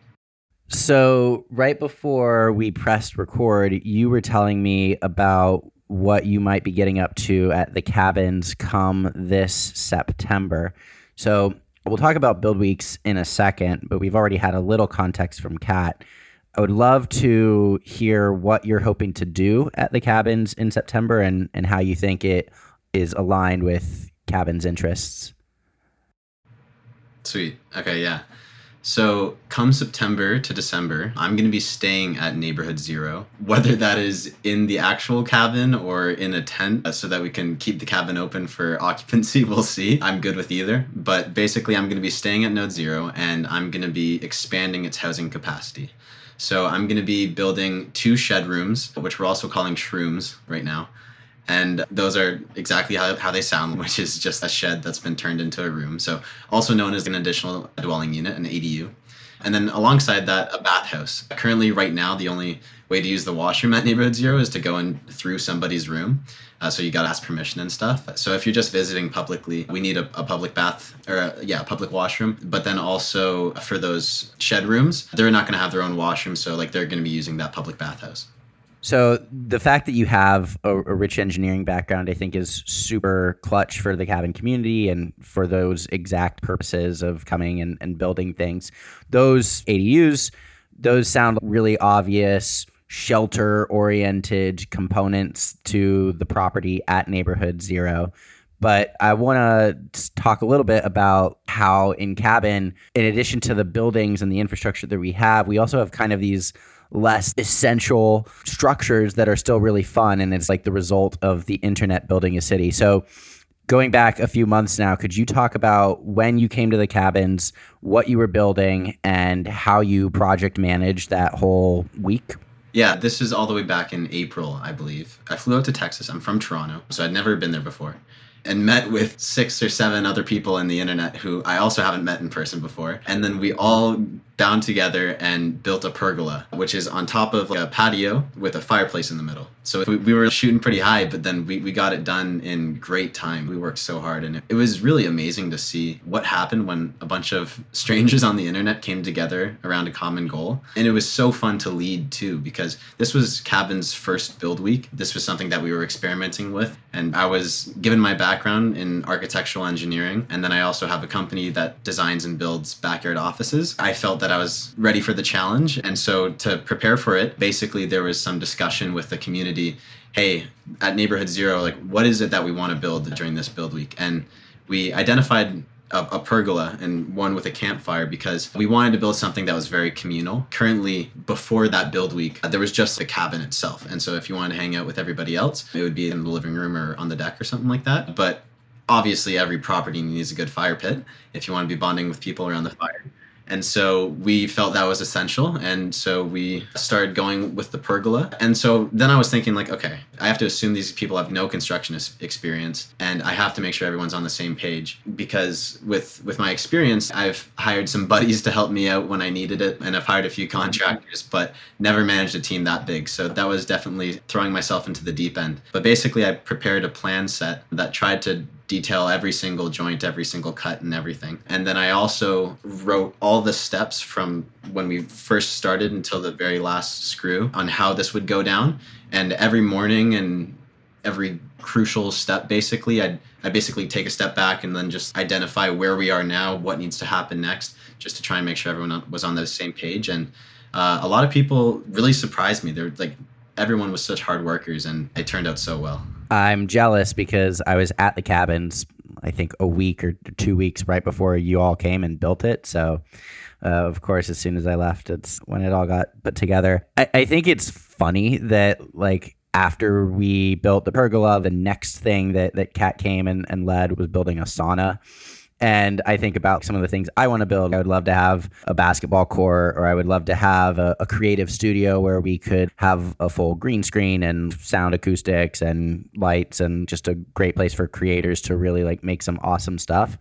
So, right before we pressed record, you were telling me about what you might be getting up to at the cabins come this September. So, We'll talk about build weeks in a second, but we've already had a little context from Kat. I would love to hear what you're hoping to do at the cabins in September and, and how you think it is aligned with cabins interests.
Sweet. Okay, yeah. So, come September to December, I'm going to be staying at Neighborhood Zero, whether that is in the actual cabin or in a tent, uh, so that we can keep the cabin open for occupancy. We'll see. I'm good with either. But basically, I'm going to be staying at Node Zero and I'm going to be expanding its housing capacity. So, I'm going to be building two shed rooms, which we're also calling shrooms right now. And those are exactly how, how they sound, which is just a shed that's been turned into a room. So, also known as an additional dwelling unit, an ADU. And then alongside that, a bathhouse. Currently, right now, the only way to use the washroom at Neighborhood Zero is to go in through somebody's room. Uh, so you got to ask permission and stuff. So if you're just visiting publicly, we need a, a public bath or a, yeah, public washroom. But then also for those shed rooms, they're not going to have their own washroom. So like they're going to be using that public bathhouse.
So the fact that you have a, a, rich engineering background, I think, is super clutch for the cabin community and for those exact purposes of coming and, and building things. Those ADUs, those sound really obvious shelter oriented components to the property at neighborhood zero. But I want to talk a little bit about how in cabin, in addition to the buildings and the infrastructure that we have, we also have kind of these less essential structures that are still really fun. And it's like the result of the internet building a city. So, going back a few months now, could you talk about when you came to the cabins, what you were building, and how you project managed that whole week?
Yeah, this is all the way back in April, I believe. I flew out to Texas. I'm from Toronto, so I'd never been there before. And met with six or seven other people in the internet who I also haven't met in person before. And then we all bound together and built a pergola, which is on top of like a patio with a fireplace in the middle. So we, we were shooting pretty high, but then we, we got it done in great time. We worked so hard, and it, it was really amazing to see what happened when a bunch of strangers on the internet came together around a common goal. And it was so fun to lead too, because this was Cabin's first build week. This was something that we were experimenting with. And I was given my background in architectural engineering, and then I also have a company that designs and builds backyard offices. I felt that that I was ready for the challenge. And so to prepare for it, basically there was some discussion with the community. Hey, at Neighborhood Zero, like what is it that we want to build during this build week? And we identified a, a, pergola and one with a campfire because we wanted to build something that was very communal. Currently, before that build week, uh, there was just the cabin itself. And so if you wanted to hang out with everybody else, it would be in the living room or on the deck or something like that. But obviously, every property needs a good fire pit if you want to be bonding with people around the fire. And so we felt that was essential. And so we started going with the pergola. And so then I was thinking, like, okay, I have to assume these people have no construction experience and I have to make sure everyone's on the same page because with with my experience, I've hired some buddies to help me out when I needed it and I've hired a few contractors, but never managed a team that big. So that was definitely throwing myself into the deep end. But basically I prepared a plan set that tried to detail every single joint, every single cut, and everything. And then I also wrote all the steps from when we first started until the very last screw on how this would go down. And every morning and every crucial step, basically, I'd, I basically take a step back and then just identify where we are now, what needs to happen next, just to try and make sure everyone was on the same page. And uh, a lot of people really surprised me. They're like, everyone was such hard workers, and it turned out so well.
I'm jealous because I was at the cabins, I think a week or two weeks right before you all came and built it. So, uh, of course, as soon as I left, it's when it all got put together. I, I think it's funny that, like, after we built the pergola, the next thing that, that Kat came and, and led was building a sauna and I think about some of the things I want to build. I would love to have a basketball court, or I would love to have a, a, creative studio where we could have a full green screen and sound acoustics and lights and just a great place for creators to really like make some awesome stuff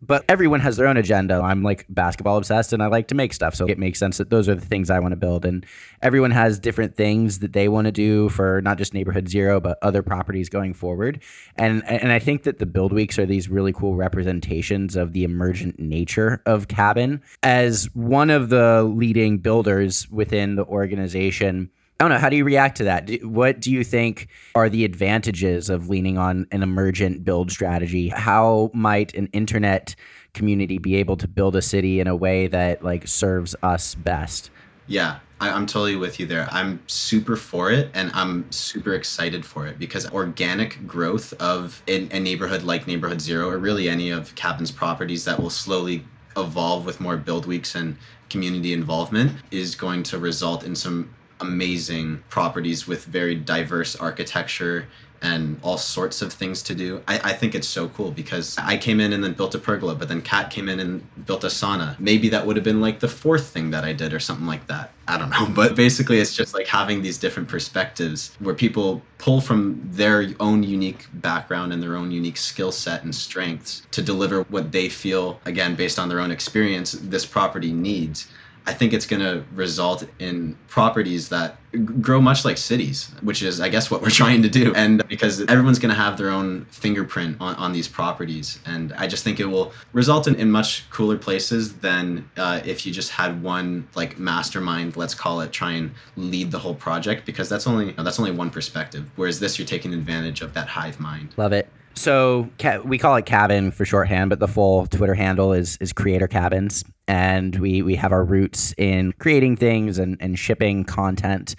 but everyone has their own agenda. I'm like basketball obsessed and I like to make stuff. So it makes sense that those are the things I want to build. And everyone has different things that they want to do for not just Neighborhood Zero, but other properties going forward. And and I think that the build weeks are these really cool representations of the emergent nature of cabin. As one of the leading builders within the organization, I don't know. How do you react to that? What do you think are the advantages of leaning on an emergent build strategy? How might an internet community be able to build a city in a way that like serves us best?
Yeah, I, am totally with you there. I'm super for it and I'm super excited for it because organic growth of a, a neighborhood like Neighborhood Zero or really any of Cabin's properties that will slowly evolve with more build weeks and community involvement is going to result in some amazing properties with very diverse architecture and all sorts of things to do. I, I think it's so cool because I came in and then built a pergola, but then Kat came in and built a sauna. Maybe that would have been like the fourth thing that I did or something like that. I don't know. But basically, it's just like having these different perspectives where people pull from their own unique background and their own unique skill set and strengths to deliver what they feel, again, based on their own experience, this property needs. I think it's going to result in properties that grow much like cities, which is, I guess, what we're trying to do. And because everyone's going to have their own fingerprint on, on these properties. And I just think it will result in, in much cooler places than uh, if you just had one like mastermind, let's call it, try and lead the whole project, because that's only that's only one perspective. Whereas this, you're taking advantage of that hive mind.
Love it. So we call it Cabin for shorthand, but the full Twitter handle is is Creator Cabins, and we we have our roots in creating things and and shipping content.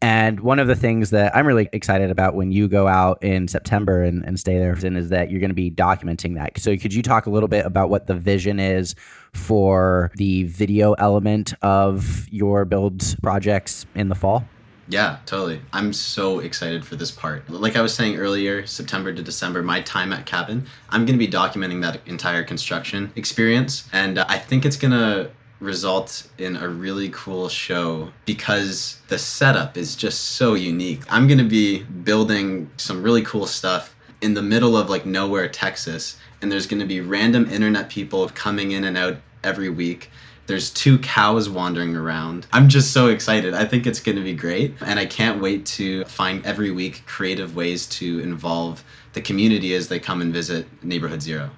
And one of the things that I'm really excited about when you go out in September and, and stay there is that you're going to be documenting that. So could you talk a little bit about what the vision is for the video element of your build projects in the fall?
Yeah, totally. I'm so excited for this part. Like I was saying earlier, September to December, my time at Cabin, I'm going to be documenting that entire construction experience. And uh, I think it's going to result in a really cool show because the setup is just so unique. I'm going to be building some really cool stuff in the middle of like nowhere, Texas. And there's going to be random internet people coming in and out every week there's two cows wandering around. I'm just so excited. I think it's going to be great. And I can't wait to find every week creative ways to involve the community as they come and visit Neighborhood Zero.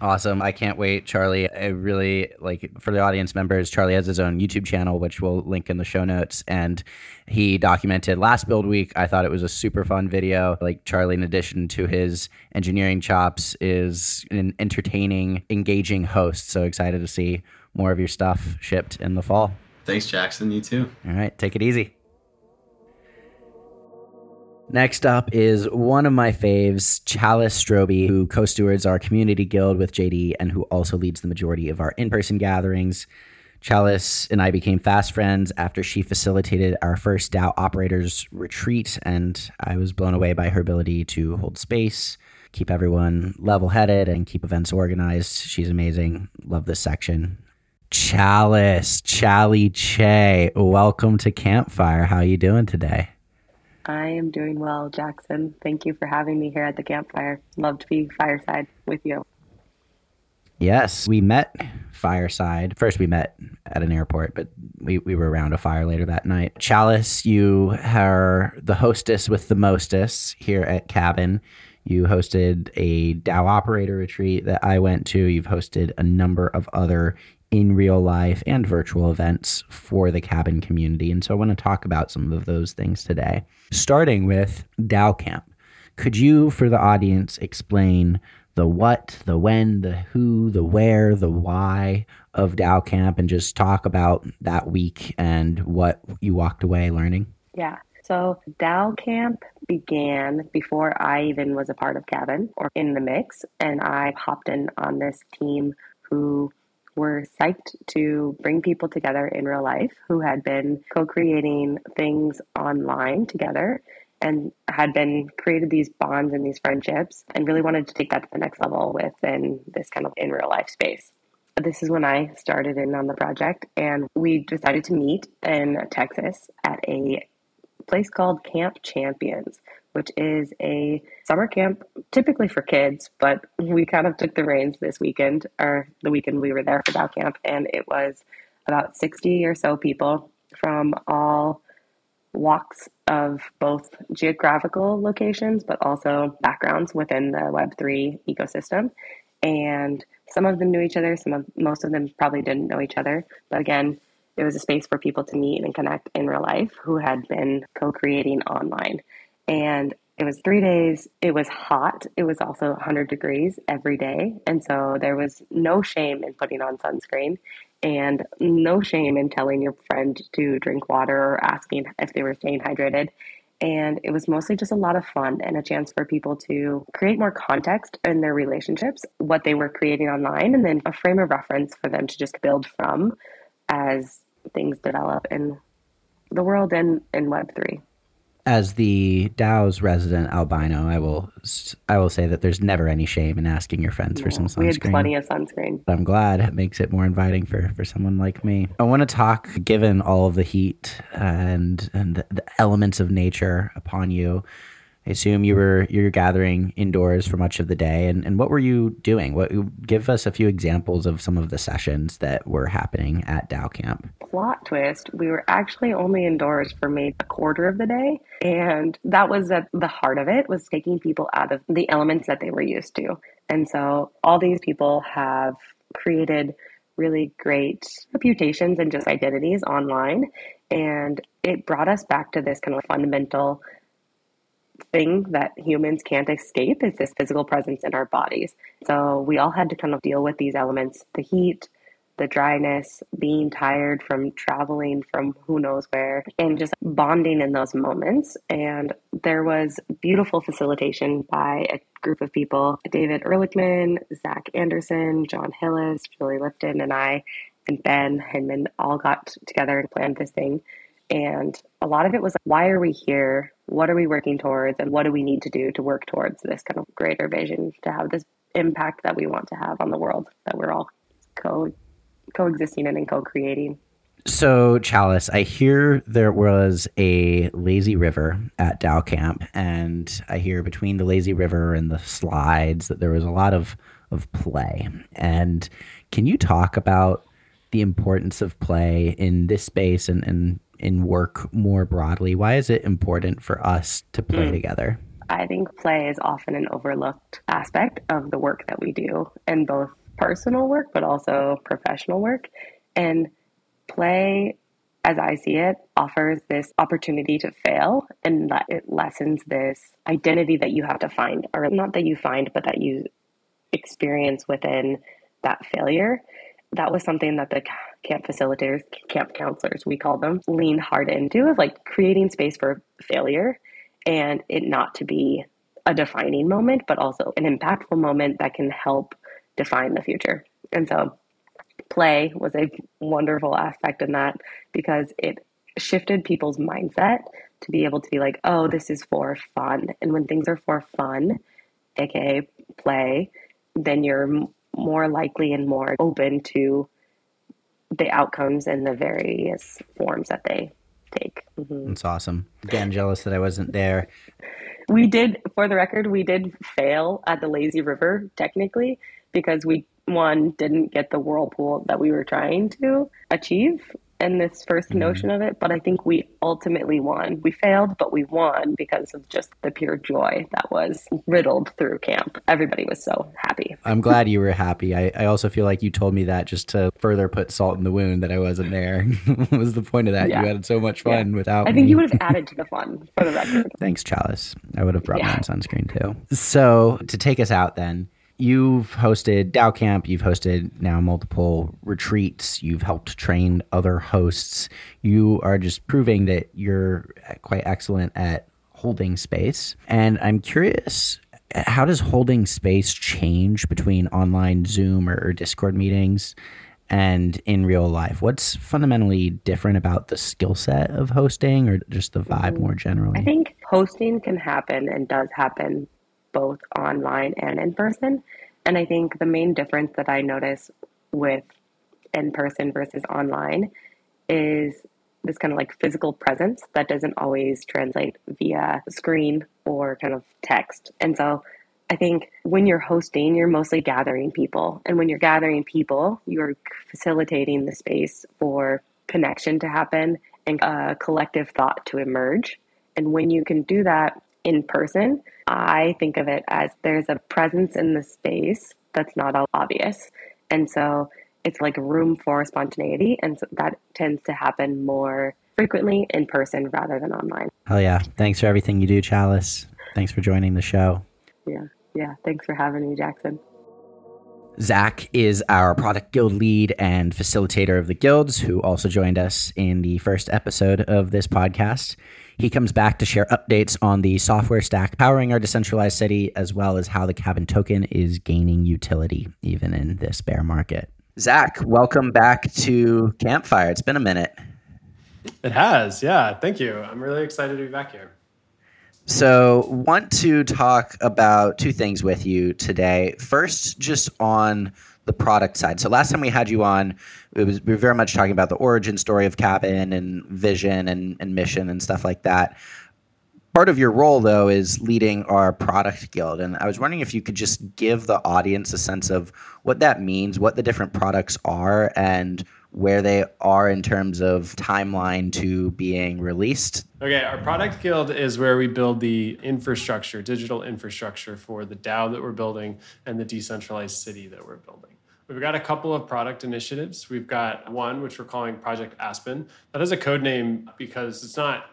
Awesome. I can't wait, Charlie. I really like for the audience members, Charlie has his own YouTube channel, which we'll link in the show notes. And he documented last build week. I thought it was a super fun video. Like Charlie, in addition to his engineering chops, is an entertaining, engaging host. So excited to see more of your stuff shipped in the fall.
Thanks, Jackson. You too.
All right, take it easy. Next up is one of my faves, Chalice Stroby, who co stewards our community guild with JD and who also leads the majority of our in person gatherings. Chalice and I became fast friends after she facilitated our first DAO operators retreat, and I was blown away by her ability to hold space, keep everyone level headed, and keep events organized. She's amazing. Love this section. Chalice, Chally Che, welcome to Campfire. How are you doing today?
I am doing well, Jackson. Thank you for having me here at the campfire. Love to be fireside with you.
Yes, we met fireside. First, we met at an airport, but we, we were around a fire later that night. Chalice, you are the hostess with the mostess here at Cabin. You hosted a DAO operator retreat that I went to. You've hosted a number of other in real life and virtual events for the cabin community. And so I want to talk about some of those things today, starting with DAO Camp. Could you, for the audience, explain the what, the when, the who, the where, the why of DAO Camp and just talk about that week and what you walked away learning?
Yeah. So DAO Camp began before I even was a part of Cabin or in the mix. And I hopped in on this team who were psyched to bring people together in real life who had been co creating things online together and had been created these bonds and these friendships and really wanted to take that to the next level within this kind of in real life space. This is when I started in on the project, and we decided to meet in Texas at a place called Camp Champions, which is a summer camp typically for kids, but we kind of took the reins this weekend, or the weekend we were there for DAO camp, and it was about 60 or so people from all walks of both geographical locations, but also backgrounds within the Web3 ecosystem. And some of them knew each other, some of most of them probably didn't know each other. But again, it was a space for people to meet and connect in real life who had been co-creating online and it was three days. It was hot. It was also 100 degrees every day. And so there was no shame in putting on sunscreen and no shame in telling your friend to drink water or asking if they were staying hydrated. And it was mostly just a lot of fun and a chance for people to create more context in their relationships, what they were creating online, and then a frame of reference for them to just build from as things develop in the world and in Web3
as the DAO's resident albino, I will I will say that there's never any shame in asking your friends for some sunscreen.
We had plenty of sunscreen.
But I'm glad it makes it more inviting for for someone like me. I want to talk, given all of the heat uh, and and the elements of nature upon you. I assume you were you're gathering indoors for much of the day, and, and what were you doing? What give us a few examples of some of the sessions that were happening at DAO Camp?
Plot twist: We were actually only indoors for maybe a quarter of the day, and that was at the heart of it was taking people out of the elements that they were used to. And so all these people have created really great reputations and just identities online, and it brought us back to this kind of fundamental thing that humans can't escape is this physical presence in our bodies. So we all had to kind of deal with these elements the heat, the dryness, being tired from traveling from who knows where, and just bonding in those moments. And there was beautiful facilitation by a group of people David Ehrlichman, Zach Anderson, Jon Hillis, Julie Lipton, and I, and Ben Hinman all got together and planned this thing. And a lot of it was why are we here? What are we working towards? And what do we need to do to work towards this kind of greater vision to have this impact that we want to have on the world that we're all co coexisting in and co creating?
So, Chalice, I hear there was a lazy river at DAO Camp, and I hear between the lazy river and the slides that there was a lot of, of play. And can you talk about the importance of play in this space and, and in work more broadly? Why is it important for us to play mm. together?
I think play is often an overlooked aspect of the work that we do, in both personal work but also professional work. And play, as I see it, offers this opportunity to fail and that it lessens this identity that you have to find, or not that you find, but that you experience within that failure that was something that the camp facilitators, camp counselors, we call them, lean hard into of like creating space for failure and it not to be a defining moment, but also an impactful moment that can help define the future. And so play was a wonderful aspect in that because it shifted people's mindset to be able to be like, oh, this is for fun. And when things are for fun, aka play, then you're more likely and more open to the outcomes and the various forms that they take.
Mm-hmm. That's awesome. Again, jealous that I wasn't there.
We did, for the record, we did fail at the lazy river technically because we one didn't get the whirlpool that we were trying to achieve in this 1st mm-hmm. notion of it, but I think we ultimately won. We failed, but we won because of just the pure joy that was riddled through camp. Everybody was so happy.
I'm glad you were happy. I, I also feel like you told me that just to further put salt in the wound that I wasn't there. what was the point of that? Yeah. You had so much fun yeah. without
I think
me.
you would have added to the fun for the record.
Thanks, Chalice. I would have brought yeah. my own sunscreen too. So to take us out then, You've hosted DAO Camp, you've hosted now multiple retreats, you've helped train other hosts. You are just proving that you're quite excellent at holding space. And I'm curious how does holding space change between online Zoom or, or Discord meetings and in real life? What's fundamentally different about the skill set of hosting or just the vibe more generally?
I think hosting can happen and does happen both online and in person. And I think the main difference that I notice with in person versus online is this kind of like physical presence that doesn't always translate via screen or kind of text. And so I think when you're hosting, you're mostly gathering people. And when you're gathering people, you're facilitating the space for connection to happen and a collective thought to emerge. And when you can do that in person, I think of it as there's a presence in the space that's not all obvious. And so it's like room for spontaneity. And so that tends to happen more frequently in person rather than online.
Hell yeah. Thanks for everything you do, Chalice. Thanks for joining the show.
Yeah. Yeah. Thanks for having me, Jackson.
Zach is our product guild lead and facilitator of the guilds, who also joined us in the first episode of this podcast. He comes back to share updates on the software stack powering our decentralized city, as well as how the cabin token is gaining utility even in this bear market. Zach, welcome back to Campfire. It's been a minute.
It has, yeah. Thank you. I'm really excited to be back here.
So, want to talk about two things with you today. First, just on the product side. So last time we had you on, it was we were very much talking about the origin story of Cabin and vision and, and mission and stuff like that. Part of your role though is leading our product guild, and I was wondering if you could just give the audience a sense of what that means, what the different products are, and where they are in terms of timeline to being released.
Okay, our product guild is where we build the infrastructure, digital infrastructure for the DAO that we're building and the decentralized city that we're building. We've got a couple of product initiatives. We've got one which we're calling Project Aspen. That is a code name because it's not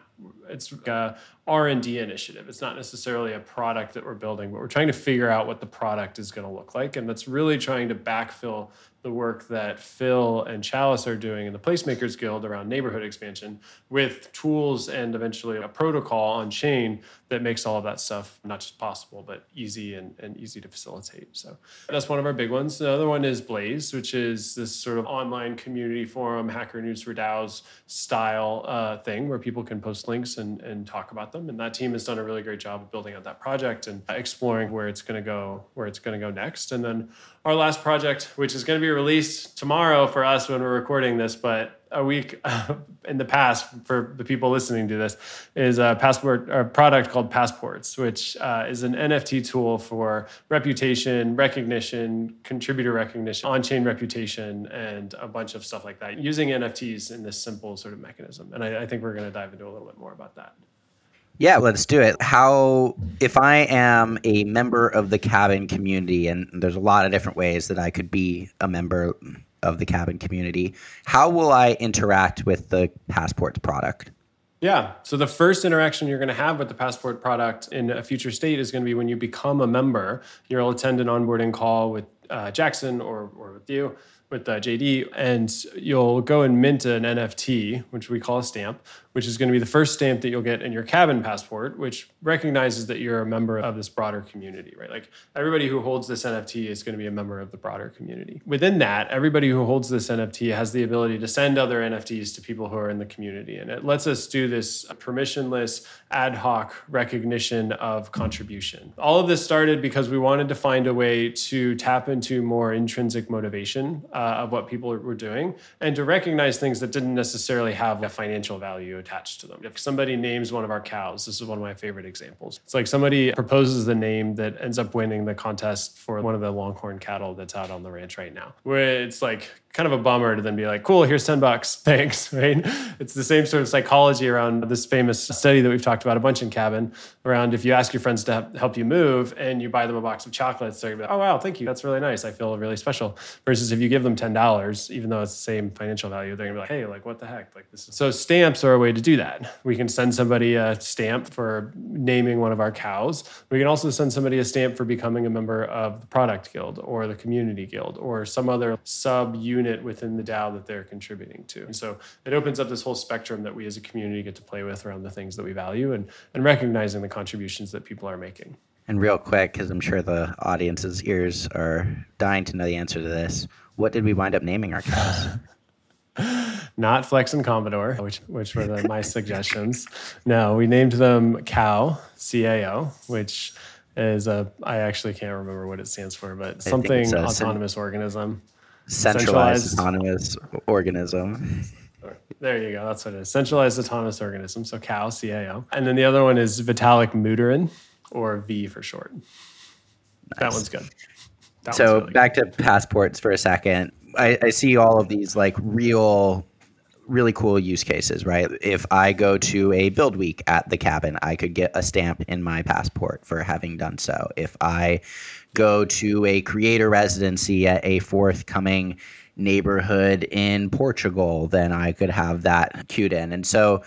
it's a r&d initiative it's not necessarily a product that we're building but we're trying to figure out what the product is going to look like and that's really trying to backfill the work that Phil and Chalice are doing in the Placemakers Guild around neighborhood expansion with tools and eventually a protocol on chain that makes all of that stuff not just possible, but easy and, and easy to facilitate. So that's one of our big ones. The other one is Blaze, which is this sort of online community forum, Hacker News for DAOs style uh, thing where people can post links and, and talk about them. And that team has done a really great job of building out that project and exploring where it's going to go, where it's going to go next. And then our last project, which is going to be released tomorrow for us when we're recording this, but a week in the past for the people listening to this is a passport a product called passports which uh, is an nft tool for reputation recognition contributor recognition on-chain reputation and a bunch of stuff like that using nfts in this simple sort of mechanism. And i, I think we're going to dive into a little bit more about that
yeah, let's do it. How, if I am a member of the cabin community, and there's a lot of different ways that I could be a member of the cabin community, how will I interact with the Passports product?
Yeah. So the first interaction you're going to have with the Passport product in a future state is going to be when you become a member. You'll attend an onboarding call with uh, Jackson or, or with you with uh, JD, and you'll go and mint an NFT, which we call a stamp, which is going to be the first stamp that you'll get in your cabin passport, which recognizes that you're a member of this broader community, right? Like everybody who holds this NFT is going to be a member of the broader community. Within that, everybody who holds this NFT has the ability to send other NFTs to people who are in the community. And it lets us do this permissionless, ad hoc recognition of contribution. All of this started because we wanted to find a way to tap into more intrinsic motivation uh, of what people were doing and to recognize things that didn't necessarily have a financial value attached to them. If somebody names one of our cows, this is one of my favorite examples. It's like somebody proposes the name that ends up winning the contest for one of the longhorn cattle that's out on the ranch right now. Where it's like kind of a bummer to then be like, cool, here's 10 bucks. Thanks. Right. It's the same sort of psychology around this famous study that we've talked about a bunch in cabin around if you ask your friends to help you move and you buy them a box of chocolates, they're like, oh, wow, thank you. That's really nice. I feel really special. Versus if you give them $10, even though it's the same financial value, they're gonna be like, hey, like, what the heck? Like, this is so stamps are a way to do that. We can send somebody a stamp for naming one of our cows. We can also send somebody a stamp for becoming a member of the product guild or the community guild or some other sub unit unit within the DAO that they're contributing to. And so it opens up this whole spectrum that we as a community get to play with around the things that we value and, and recognizing the contributions that people are making.
And real quick, because I'm sure the audience's ears are dying to know the answer to this, what did we wind up naming our cows?
Not Flex and Commodore, which which were the, my suggestions. No, we named them CAO, CAO, which is a I actually can't remember what it stands for, but something autonomous organism
centralized, centralized autonomous organism.
There you go. That's what it is. Centralized autonomous organism. So CAO, CAO. And then the other one is Vitalik Buterin, or V for short. Nice. That one's good.
That so really back good. to passports for a second. I, I see all of these like real really cool use cases, right? If I go to a build week at the cabin, I could get a stamp in my passport for having done so. If I go to a creator residency at a forthcoming neighborhood in Portugal, then I could have that queued in. And so,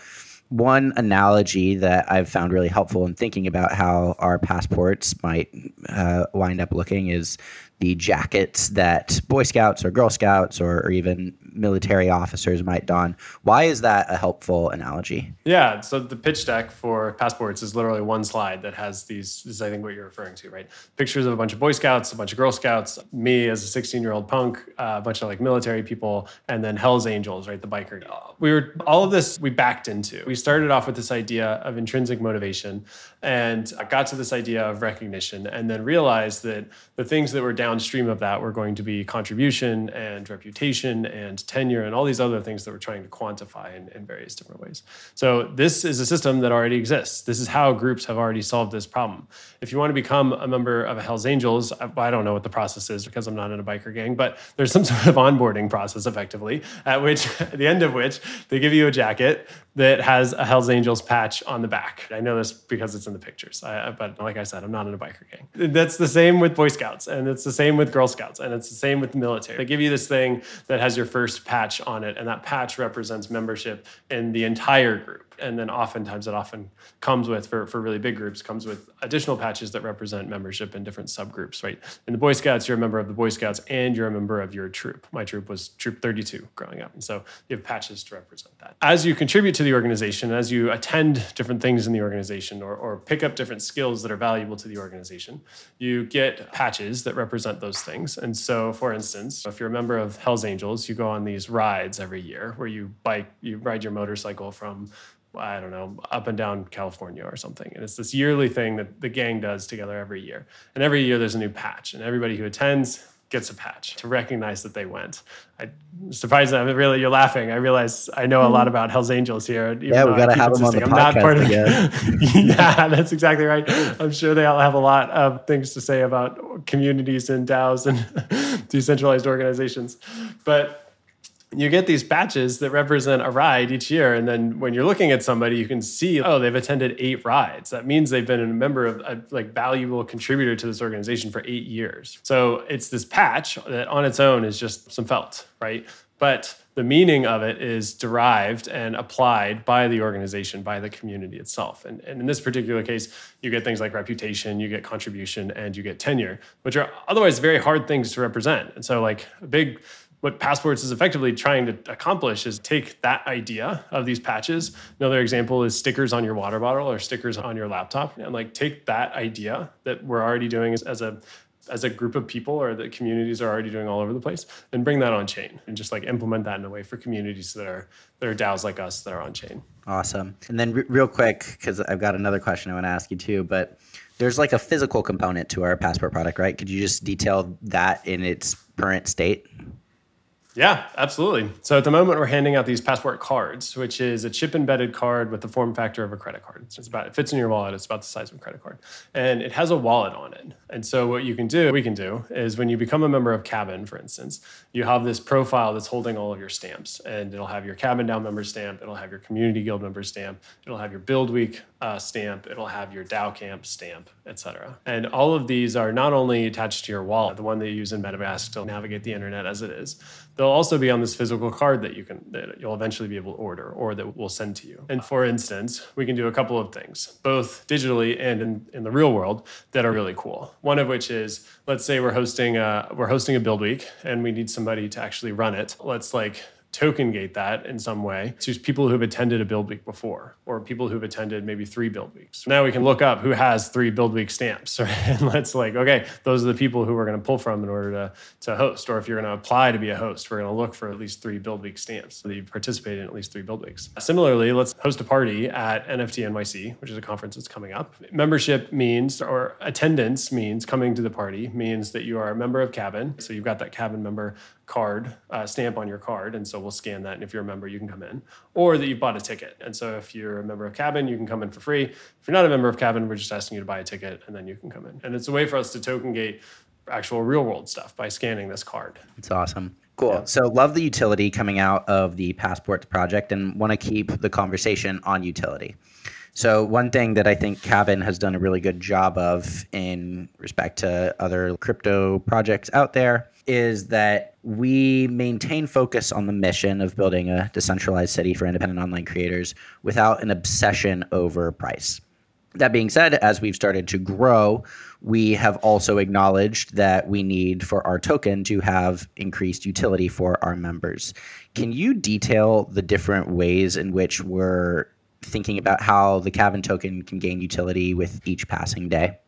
one analogy that I've found really helpful in thinking about how our passports might uh, wind up looking is the jackets that Boy Scouts or Girl Scouts or, or, even military officers might don. Why is that a helpful analogy?
Yeah, so the pitch deck for passports is literally one slide that has these, this is I think what you're referring to, right? Pictures of a bunch of Boy Scouts, a bunch of Girl Scouts, me as a 16 year old punk, uh, a bunch of like military people, and then Hell's Angels, right? The biker. We were, all of this we backed into. We started off with this idea of intrinsic motivation and got to this idea of recognition and then realized that the things that were downstream of that were going to be contribution and reputation and tenure and all these other things that we're trying to quantify in, in various different ways. So this is a system that already exists. This is how groups have already solved this problem. If you want to become a member of a Hells Angels, I, I don't know what the process is because I'm not in a biker gang, but there's some sort of onboarding process effectively at which at the end of which they give you a jacket that has a Hells Angels patch on the back. I know this because it's in the pictures, I, but like I said, I'm not in a biker gang. That's the same with Boy Scouts, and it's the same with Girl Scouts, and it's the same with the military. They give you this thing that has your first patch on it, and that patch represents membership in the entire group and then oftentimes it often comes with for, for really big groups comes with additional patches that represent membership in different subgroups right? In the boy scouts you're a member of the boy scouts and you're a member of your troop. My troop was troop 32 growing up and so you have patches to represent that. As you contribute to the organization as you attend different things in the organization or, or pick up different skills that are valuable to the organization you get patches that represent those things. And so for instance if you're a member of hells angels you go on these rides every year where you bike you ride your motorcycle from I don't know, up and down California or something. And it's this yearly thing that the gang does together every year. And every year there's a new patch, and everybody who attends gets a patch to recognize that they went. I'm surprised that I'm really you're laughing. I realize I know a lot mm-hmm. about Hell's Angels here.
yeah, we got to have them on the I'm podcast not part of
yeah, that's exactly right. I'm sure they all have a lot of things to say about communities and DAOs and decentralized organizations. But you get these batches that represent a ride each year. And then when you're looking at somebody, you can see, oh, they've attended eight rides. That means they've been a member of a like valuable contributor to this organization for eight years. So it's this patch that on its own is just some felt, right? But the meaning of it is derived and applied by the organization, by the community itself. And, and, in this particular case, you get things like reputation, you get contribution, and you get tenure, which are otherwise very hard things to represent. And so, like a big what Passports is effectively trying to accomplish is take that idea of these patches. Another example is stickers on your water bottle or stickers on your laptop, and like take that idea that we're already doing as, as a as a group of people or the communities are already doing all over the place and bring that on chain and just like implement that in a way for communities that are that are DAOs like us that are on chain.
Awesome. And then re- real quick, because I've got another question I want to ask you too, but there's like a physical component to our passport product, right? Could you just detail that in its current state?
Yeah, absolutely. So at the moment, we're handing out these passport cards, which is a chip embedded card with the form factor of a credit card. It's about it fits in your wallet. It's about the size of a credit card, and it has a wallet on it. And so what you can do, we can do, is when you become a member of Cabin, for instance, you have this profile that's holding all of your stamps, and it'll have your Cabin DAO member stamp, it'll have your Community Guild member stamp, it'll have your Build Week uh, stamp, it'll have your DAO Camp stamp, etc. And all of these are not only attached to your wallet, the one that you use in MetaMask to navigate the internet as it is they'll also be on this physical card that you can that you'll eventually be able to order or that we'll send to you. And for instance, we can do a couple of things, both digitally and in, in the real world, that are really cool. One of which is, let's say we're hosting a, we're hosting a build week and we need somebody to actually run it. Let's like token gate that in some way to people who've attended a build week before or people who've attended maybe three build weeks. Now we can look up who has three build week stamps right? and let's like, okay, those are the people who we're going to pull from in order to, to host. Or if you're going to apply to be a host, we're going to look for at least three build week stamps so that you've participated in at least three build weeks. Similarly, let's host a party at NFT NYC, which is a conference that's coming up. Membership means or attendance means coming to the party means that you are a member of Cabin. So you've got that Cabin member card uh, stamp on your card and so we'll scan that and if you're a member you can come in or that you've bought a ticket and so if you're a member of cabin you can come in for free if you're not a member of cabin we're just asking you to buy a ticket and then you can come in and it's a way for us to token gate actual real world stuff by scanning this card
it's awesome Cool. Yeah. So, love the utility coming out of the passports project and want to keep the conversation on utility. So, one thing that I think Cabin has done a really good job of in respect to other crypto projects out there is that we maintain focus on the mission of building a decentralized city for independent online creators without an obsession over price. That being said, as we've started to grow, we have also acknowledged that we need for our token to have increased utility for our members. Can you detail the different ways in which we're thinking about how the Cabin token can gain utility with each passing day?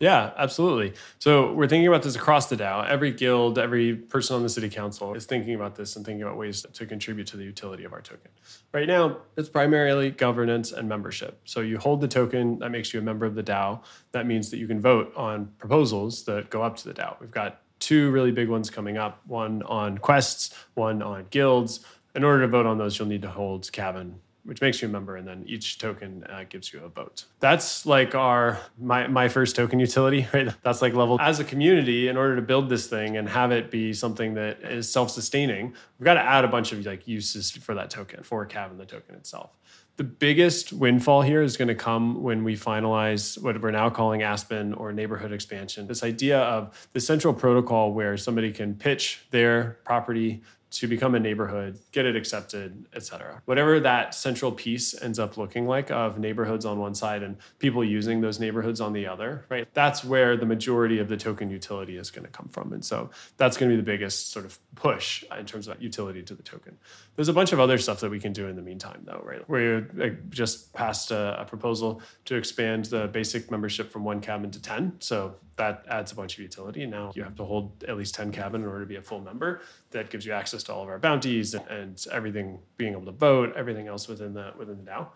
Yeah, absolutely. So we're thinking about this across the DAO. Every guild, every person on the city council is thinking about this and thinking about ways to contribute to the utility of our token. Right now, it's primarily governance and membership. So you hold the token, that makes you a member of the DAO. That means that you can vote on proposals that go up to the DAO. We've got two really big ones coming up one on quests, one on guilds. In order to vote on those, you'll need to hold Cabin which makes you a member, and then each token uh, gives you a vote. That's like our my my first token utility, right? That's like level as a community. In order to build this thing and have it be something that is self-sustaining, we've got to add a bunch of like uses for that token for Cabin the token itself. The biggest windfall here is going to come when we finalize what we're now calling Aspen or neighborhood expansion. This idea of the central protocol where somebody can pitch their property to become a neighborhood, get it accepted, et cetera. Whatever that central piece ends up looking like of neighborhoods on one side and people using those neighborhoods on the other, right? That's where the majority of the token utility is going to come from. And so that's going to be the biggest sort of push in terms of utility to the token. There's a bunch of other stuff that we can do in the meantime, though, right? We just passed a, a proposal to expand the basic membership from one cabin to 10. So that adds a bunch of utility. Now you have to hold at least 10 cabin in order to be a full member. That gives you access to all of our bounties and, and everything, being able to vote, everything else within the within the DAO.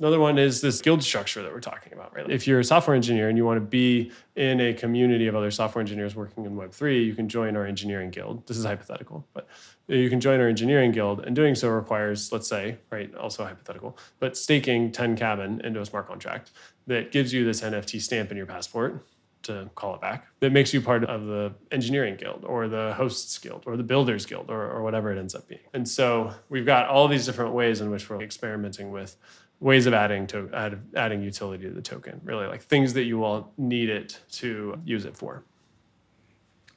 Another one is this guild structure that we're talking about, right? If you're a software engineer and you want to be in a community of other software engineers working in Web3, you can join our engineering guild. This is hypothetical, but you can join our engineering guild. And doing so requires, let's say, right, also hypothetical, but staking 10 cabin into a smart contract that gives you this NFT stamp in your passport to call it back, that makes you part of the engineering guild or the hosts guild or the builders guild or, or whatever it ends up being. And so we've got all these different ways in which we're experimenting with ways of adding to add, adding utility to the token really like things that you will need it to use it for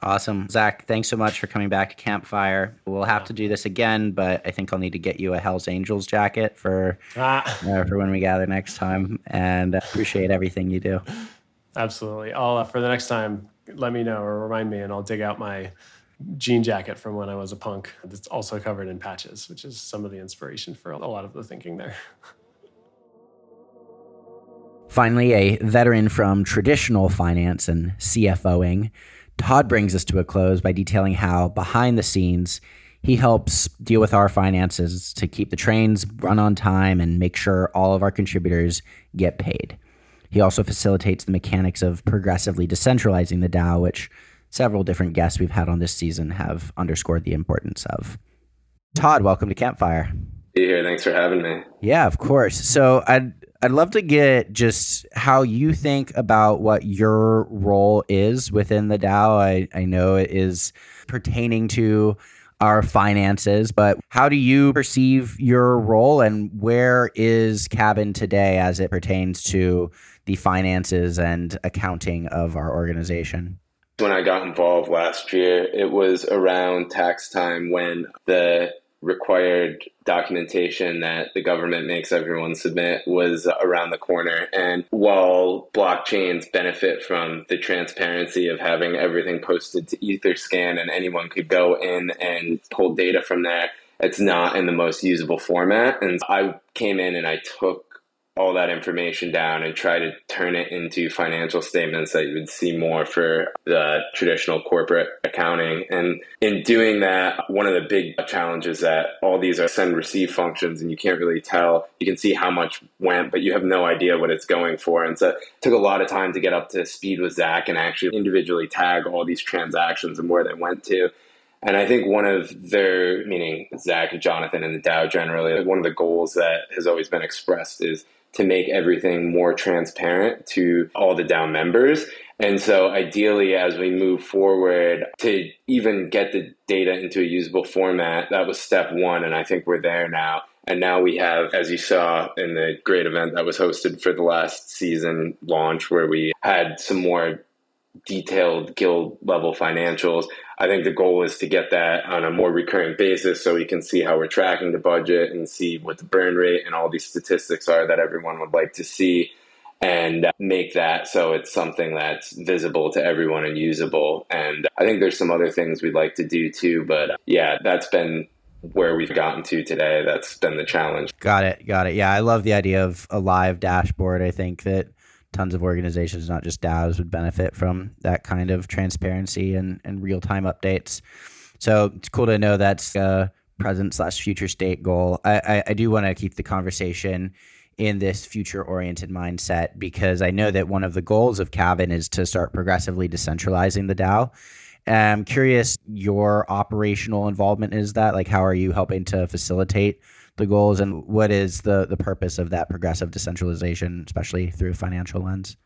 awesome zach thanks so much for coming back to campfire we'll have to do this again but i think i'll need to get you a hells angels jacket for ah. uh, for when we gather next time and appreciate everything you do
absolutely i'll uh, for the next time let me know or remind me and i'll dig out my jean jacket from when I was a punk. That's also covered in patches, which is some of the inspiration for a lot of the thinking there.
Finally, a veteran from traditional finance and CFOing, Todd brings us to a close by detailing how, behind the scenes, he helps deal with our finances to keep the trains run on time and make sure all of our contributors get paid. He also facilitates the mechanics of progressively decentralizing the DAO, which several different guests we've had on this season have underscored the importance of. Todd, welcome to Campfire.
Be here. Thanks for having me.
Yeah, of course. So I'd I'd love to get just how you think about what your role is within the DAO. I, I know it is pertaining to our finances, but how do you perceive your role and where is Cabin today as it pertains to the finances and accounting of our organization?
When I got involved last year, it was around tax time when the required documentation that the government makes everyone submit was around the corner. And while blockchains benefit from the transparency of having everything posted to Etherscan and anyone could go in and pull data from there, it's not in the most usable format. And I came in and I took all that information down and try to turn it into financial statements that you would see more for the traditional corporate accounting. And in doing that, one of the big challenges that all these are send receive functions and you can't really tell. You can see how much went, but you have no idea what it's going for. And so it took a lot of time to get up to speed with Zach and actually individually tag all these transactions and where they went to. And I think one of their, meaning Zach, and Jonathan, and the DAO generally, one of the goals that has always been expressed is to make everything more transparent to all the DAO members. And so, ideally, as we move forward to even get the data into a usable format, that was step one. And I think we're there now. And now we have, as you saw in the great event that was hosted for the last season launch, where we had some more detailed guild level financials. I think the goal is to get that on a more recurring basis so we can see how we're tracking the budget and see what the burn rate and all these statistics are that everyone would like to see and uh, make that so it's something that's visible to everyone and usable. And I think there's some other things we'd like to do too, but uh, yeah, that's been where we've gotten to today. That's been the challenge.
Got it. Got it. Yeah, I love the idea of a live dashboard. I think that tons of organizations, not just DAOs, would benefit from that kind of transparency and, and real time updates. So it's cool to know that's a present slash future state goal. I, I, I do want to keep the conversation in this future oriented mindset because I know that one of the goals of Cabin is to start progressively decentralizing the DAO. I'm curious your operational involvement is that like how are you helping to facilitate the goals and what is the the purpose of that progressive decentralization, especially through a financial lens?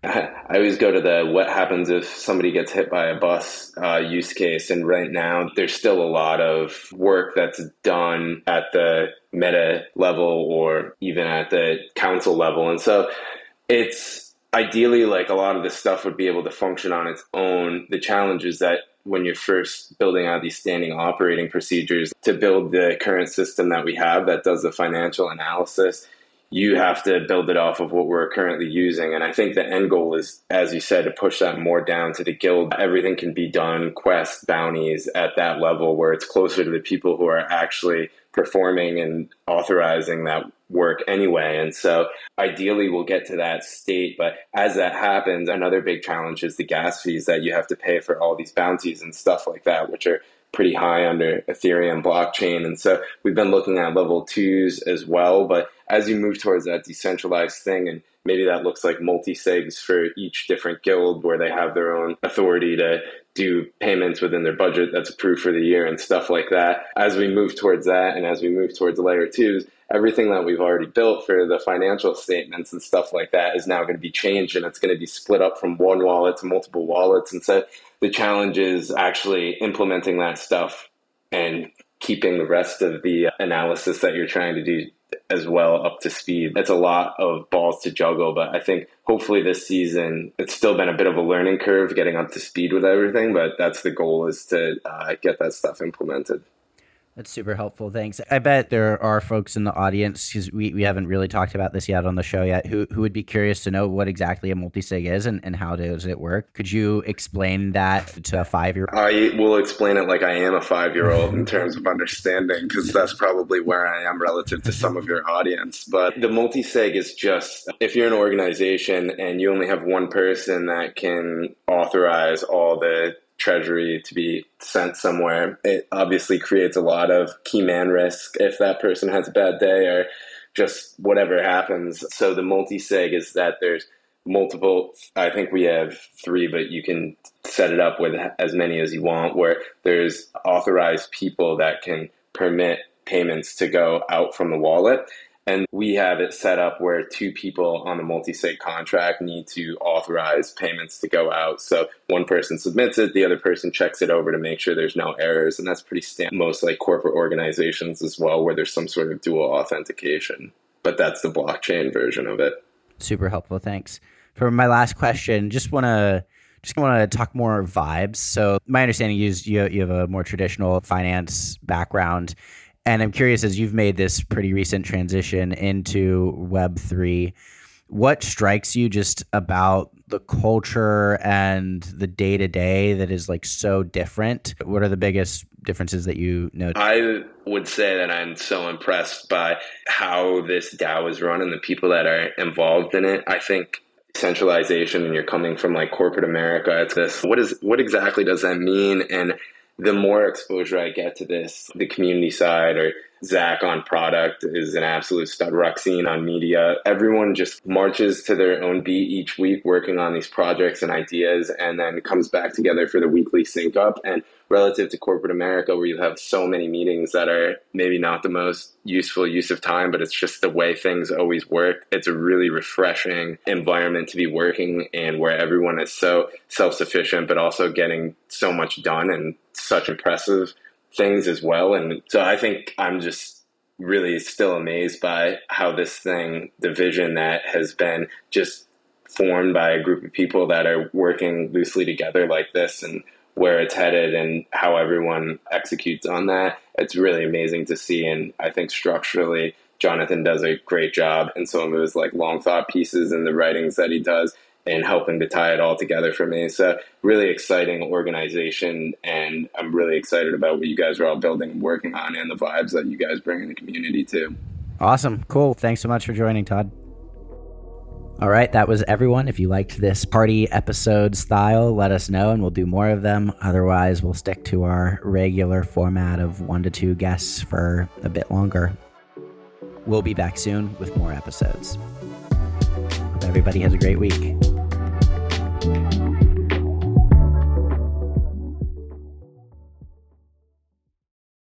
I always go to the what happens if somebody gets hit by a bus uh, use case. And right now, there's still a lot of work that's done at the meta level or even at the council level. And so it's ideally like a lot of this stuff would be able to function on its own. The challenge is that when you're first building out these standing operating procedures to build the current system that we have that does the financial analysis you have to build it off of what we're currently using. And I think the end goal is, as you said, to push that more down to the guild. Everything can be done, quest bounties at that level where it's closer to the people who are actually performing and authorizing that work anyway. And so ideally we'll get to that state. But as that happens, another big challenge is the gas fees that you have to pay for all these bounties and stuff like that, which are pretty high under Ethereum blockchain. And so we've been looking at level twos as well. But as you move towards that decentralized thing, and maybe that looks like multi sigs for each different guild where they have their own authority to do payments within their budget that's approved for the year and stuff like that. As we move towards that and as we move towards layer twos, everything that we've already built for the financial statements and stuff like that is now going to be changed and it's going to be split up from one wallet to multiple wallets. And so the challenge is actually implementing that stuff and keeping the rest of the analysis that you're trying to do as well up to speed. That's a lot of balls to juggle, but I think hopefully this season it's still been a bit of a learning curve getting up to speed with everything, but that's the goal is to uh, get that stuff implemented.
That's super helpful. Thanks. I bet there are folks in the audience because we, we haven't really talked about this yet on the show yet who, who would be curious to know what exactly a multisig is and, and how does it work. Could you explain that to a five year
old? I will explain it like I am a five year old in terms of understanding because that's probably where I am relative to some of your audience. But the multisig is just if you're an organization and you only have one person that can authorize all the treasury to be sent somewhere, it obviously creates a lot of key man risk if that person has a bad day or just whatever happens. So the multi sig is that there's multiple, I think we have three, but you can set it up with as many as you want, where there's authorized people that can permit payments to go out from the wallet. And we have it set up where two people on the multi-sig contract need to authorize payments to go out. So one person submits it, the other person checks it over to make sure there's no errors. And that's pretty standard. Most like corporate organizations as well, where there's some sort of dual authentication. But that's the blockchain version of it.
Super helpful. Thanks. For my last question, just want to just want to talk more vibes. So my understanding is you you have a more traditional finance background, and I'm curious, as you've made this pretty recent transition into Web3, what strikes you just about the culture and the day to day that is like so different? What are the biggest differences that you notice?
I would say that I'm so impressed by how this DAO is run and the people that are involved in it. I think centralization and you're coming from like corporate America, it's this what is what exactly does that mean? And the more exposure I get to this, the community side or Zach on product is an absolute stud. Roxine on media. Everyone just marches to their own beat each week, working on these projects and ideas, and then comes back together for the weekly sync up. And relative to corporate America, where you have so many meetings that are maybe not the most useful use of time, but it's just the way things always work. It's a really refreshing environment to be working in where everyone is so self sufficient, but also getting so much done and such impressive things as well. And so I think I'm just really still amazed by how this thing, the vision that has been just formed by a group of people that are working loosely together like this and where it's headed and how everyone executes on that. It's really amazing to see. And I think structurally, Jonathan does a great job in some of his like long thought pieces and the writings that he does and helping to tie it all together for me. So really exciting organization, and I'm really excited about what you guys are all building and working on, and the vibes that you guys bring in the community too.
Awesome, cool. Thanks so much for joining, Todd. All right, that was everyone. If you liked this party episode style, let us know and we'll do more of them. Otherwise, we'll stick to our regular format of one to two guests for a bit longer. We'll be back soon with more episodes. Hope everybody has a great week.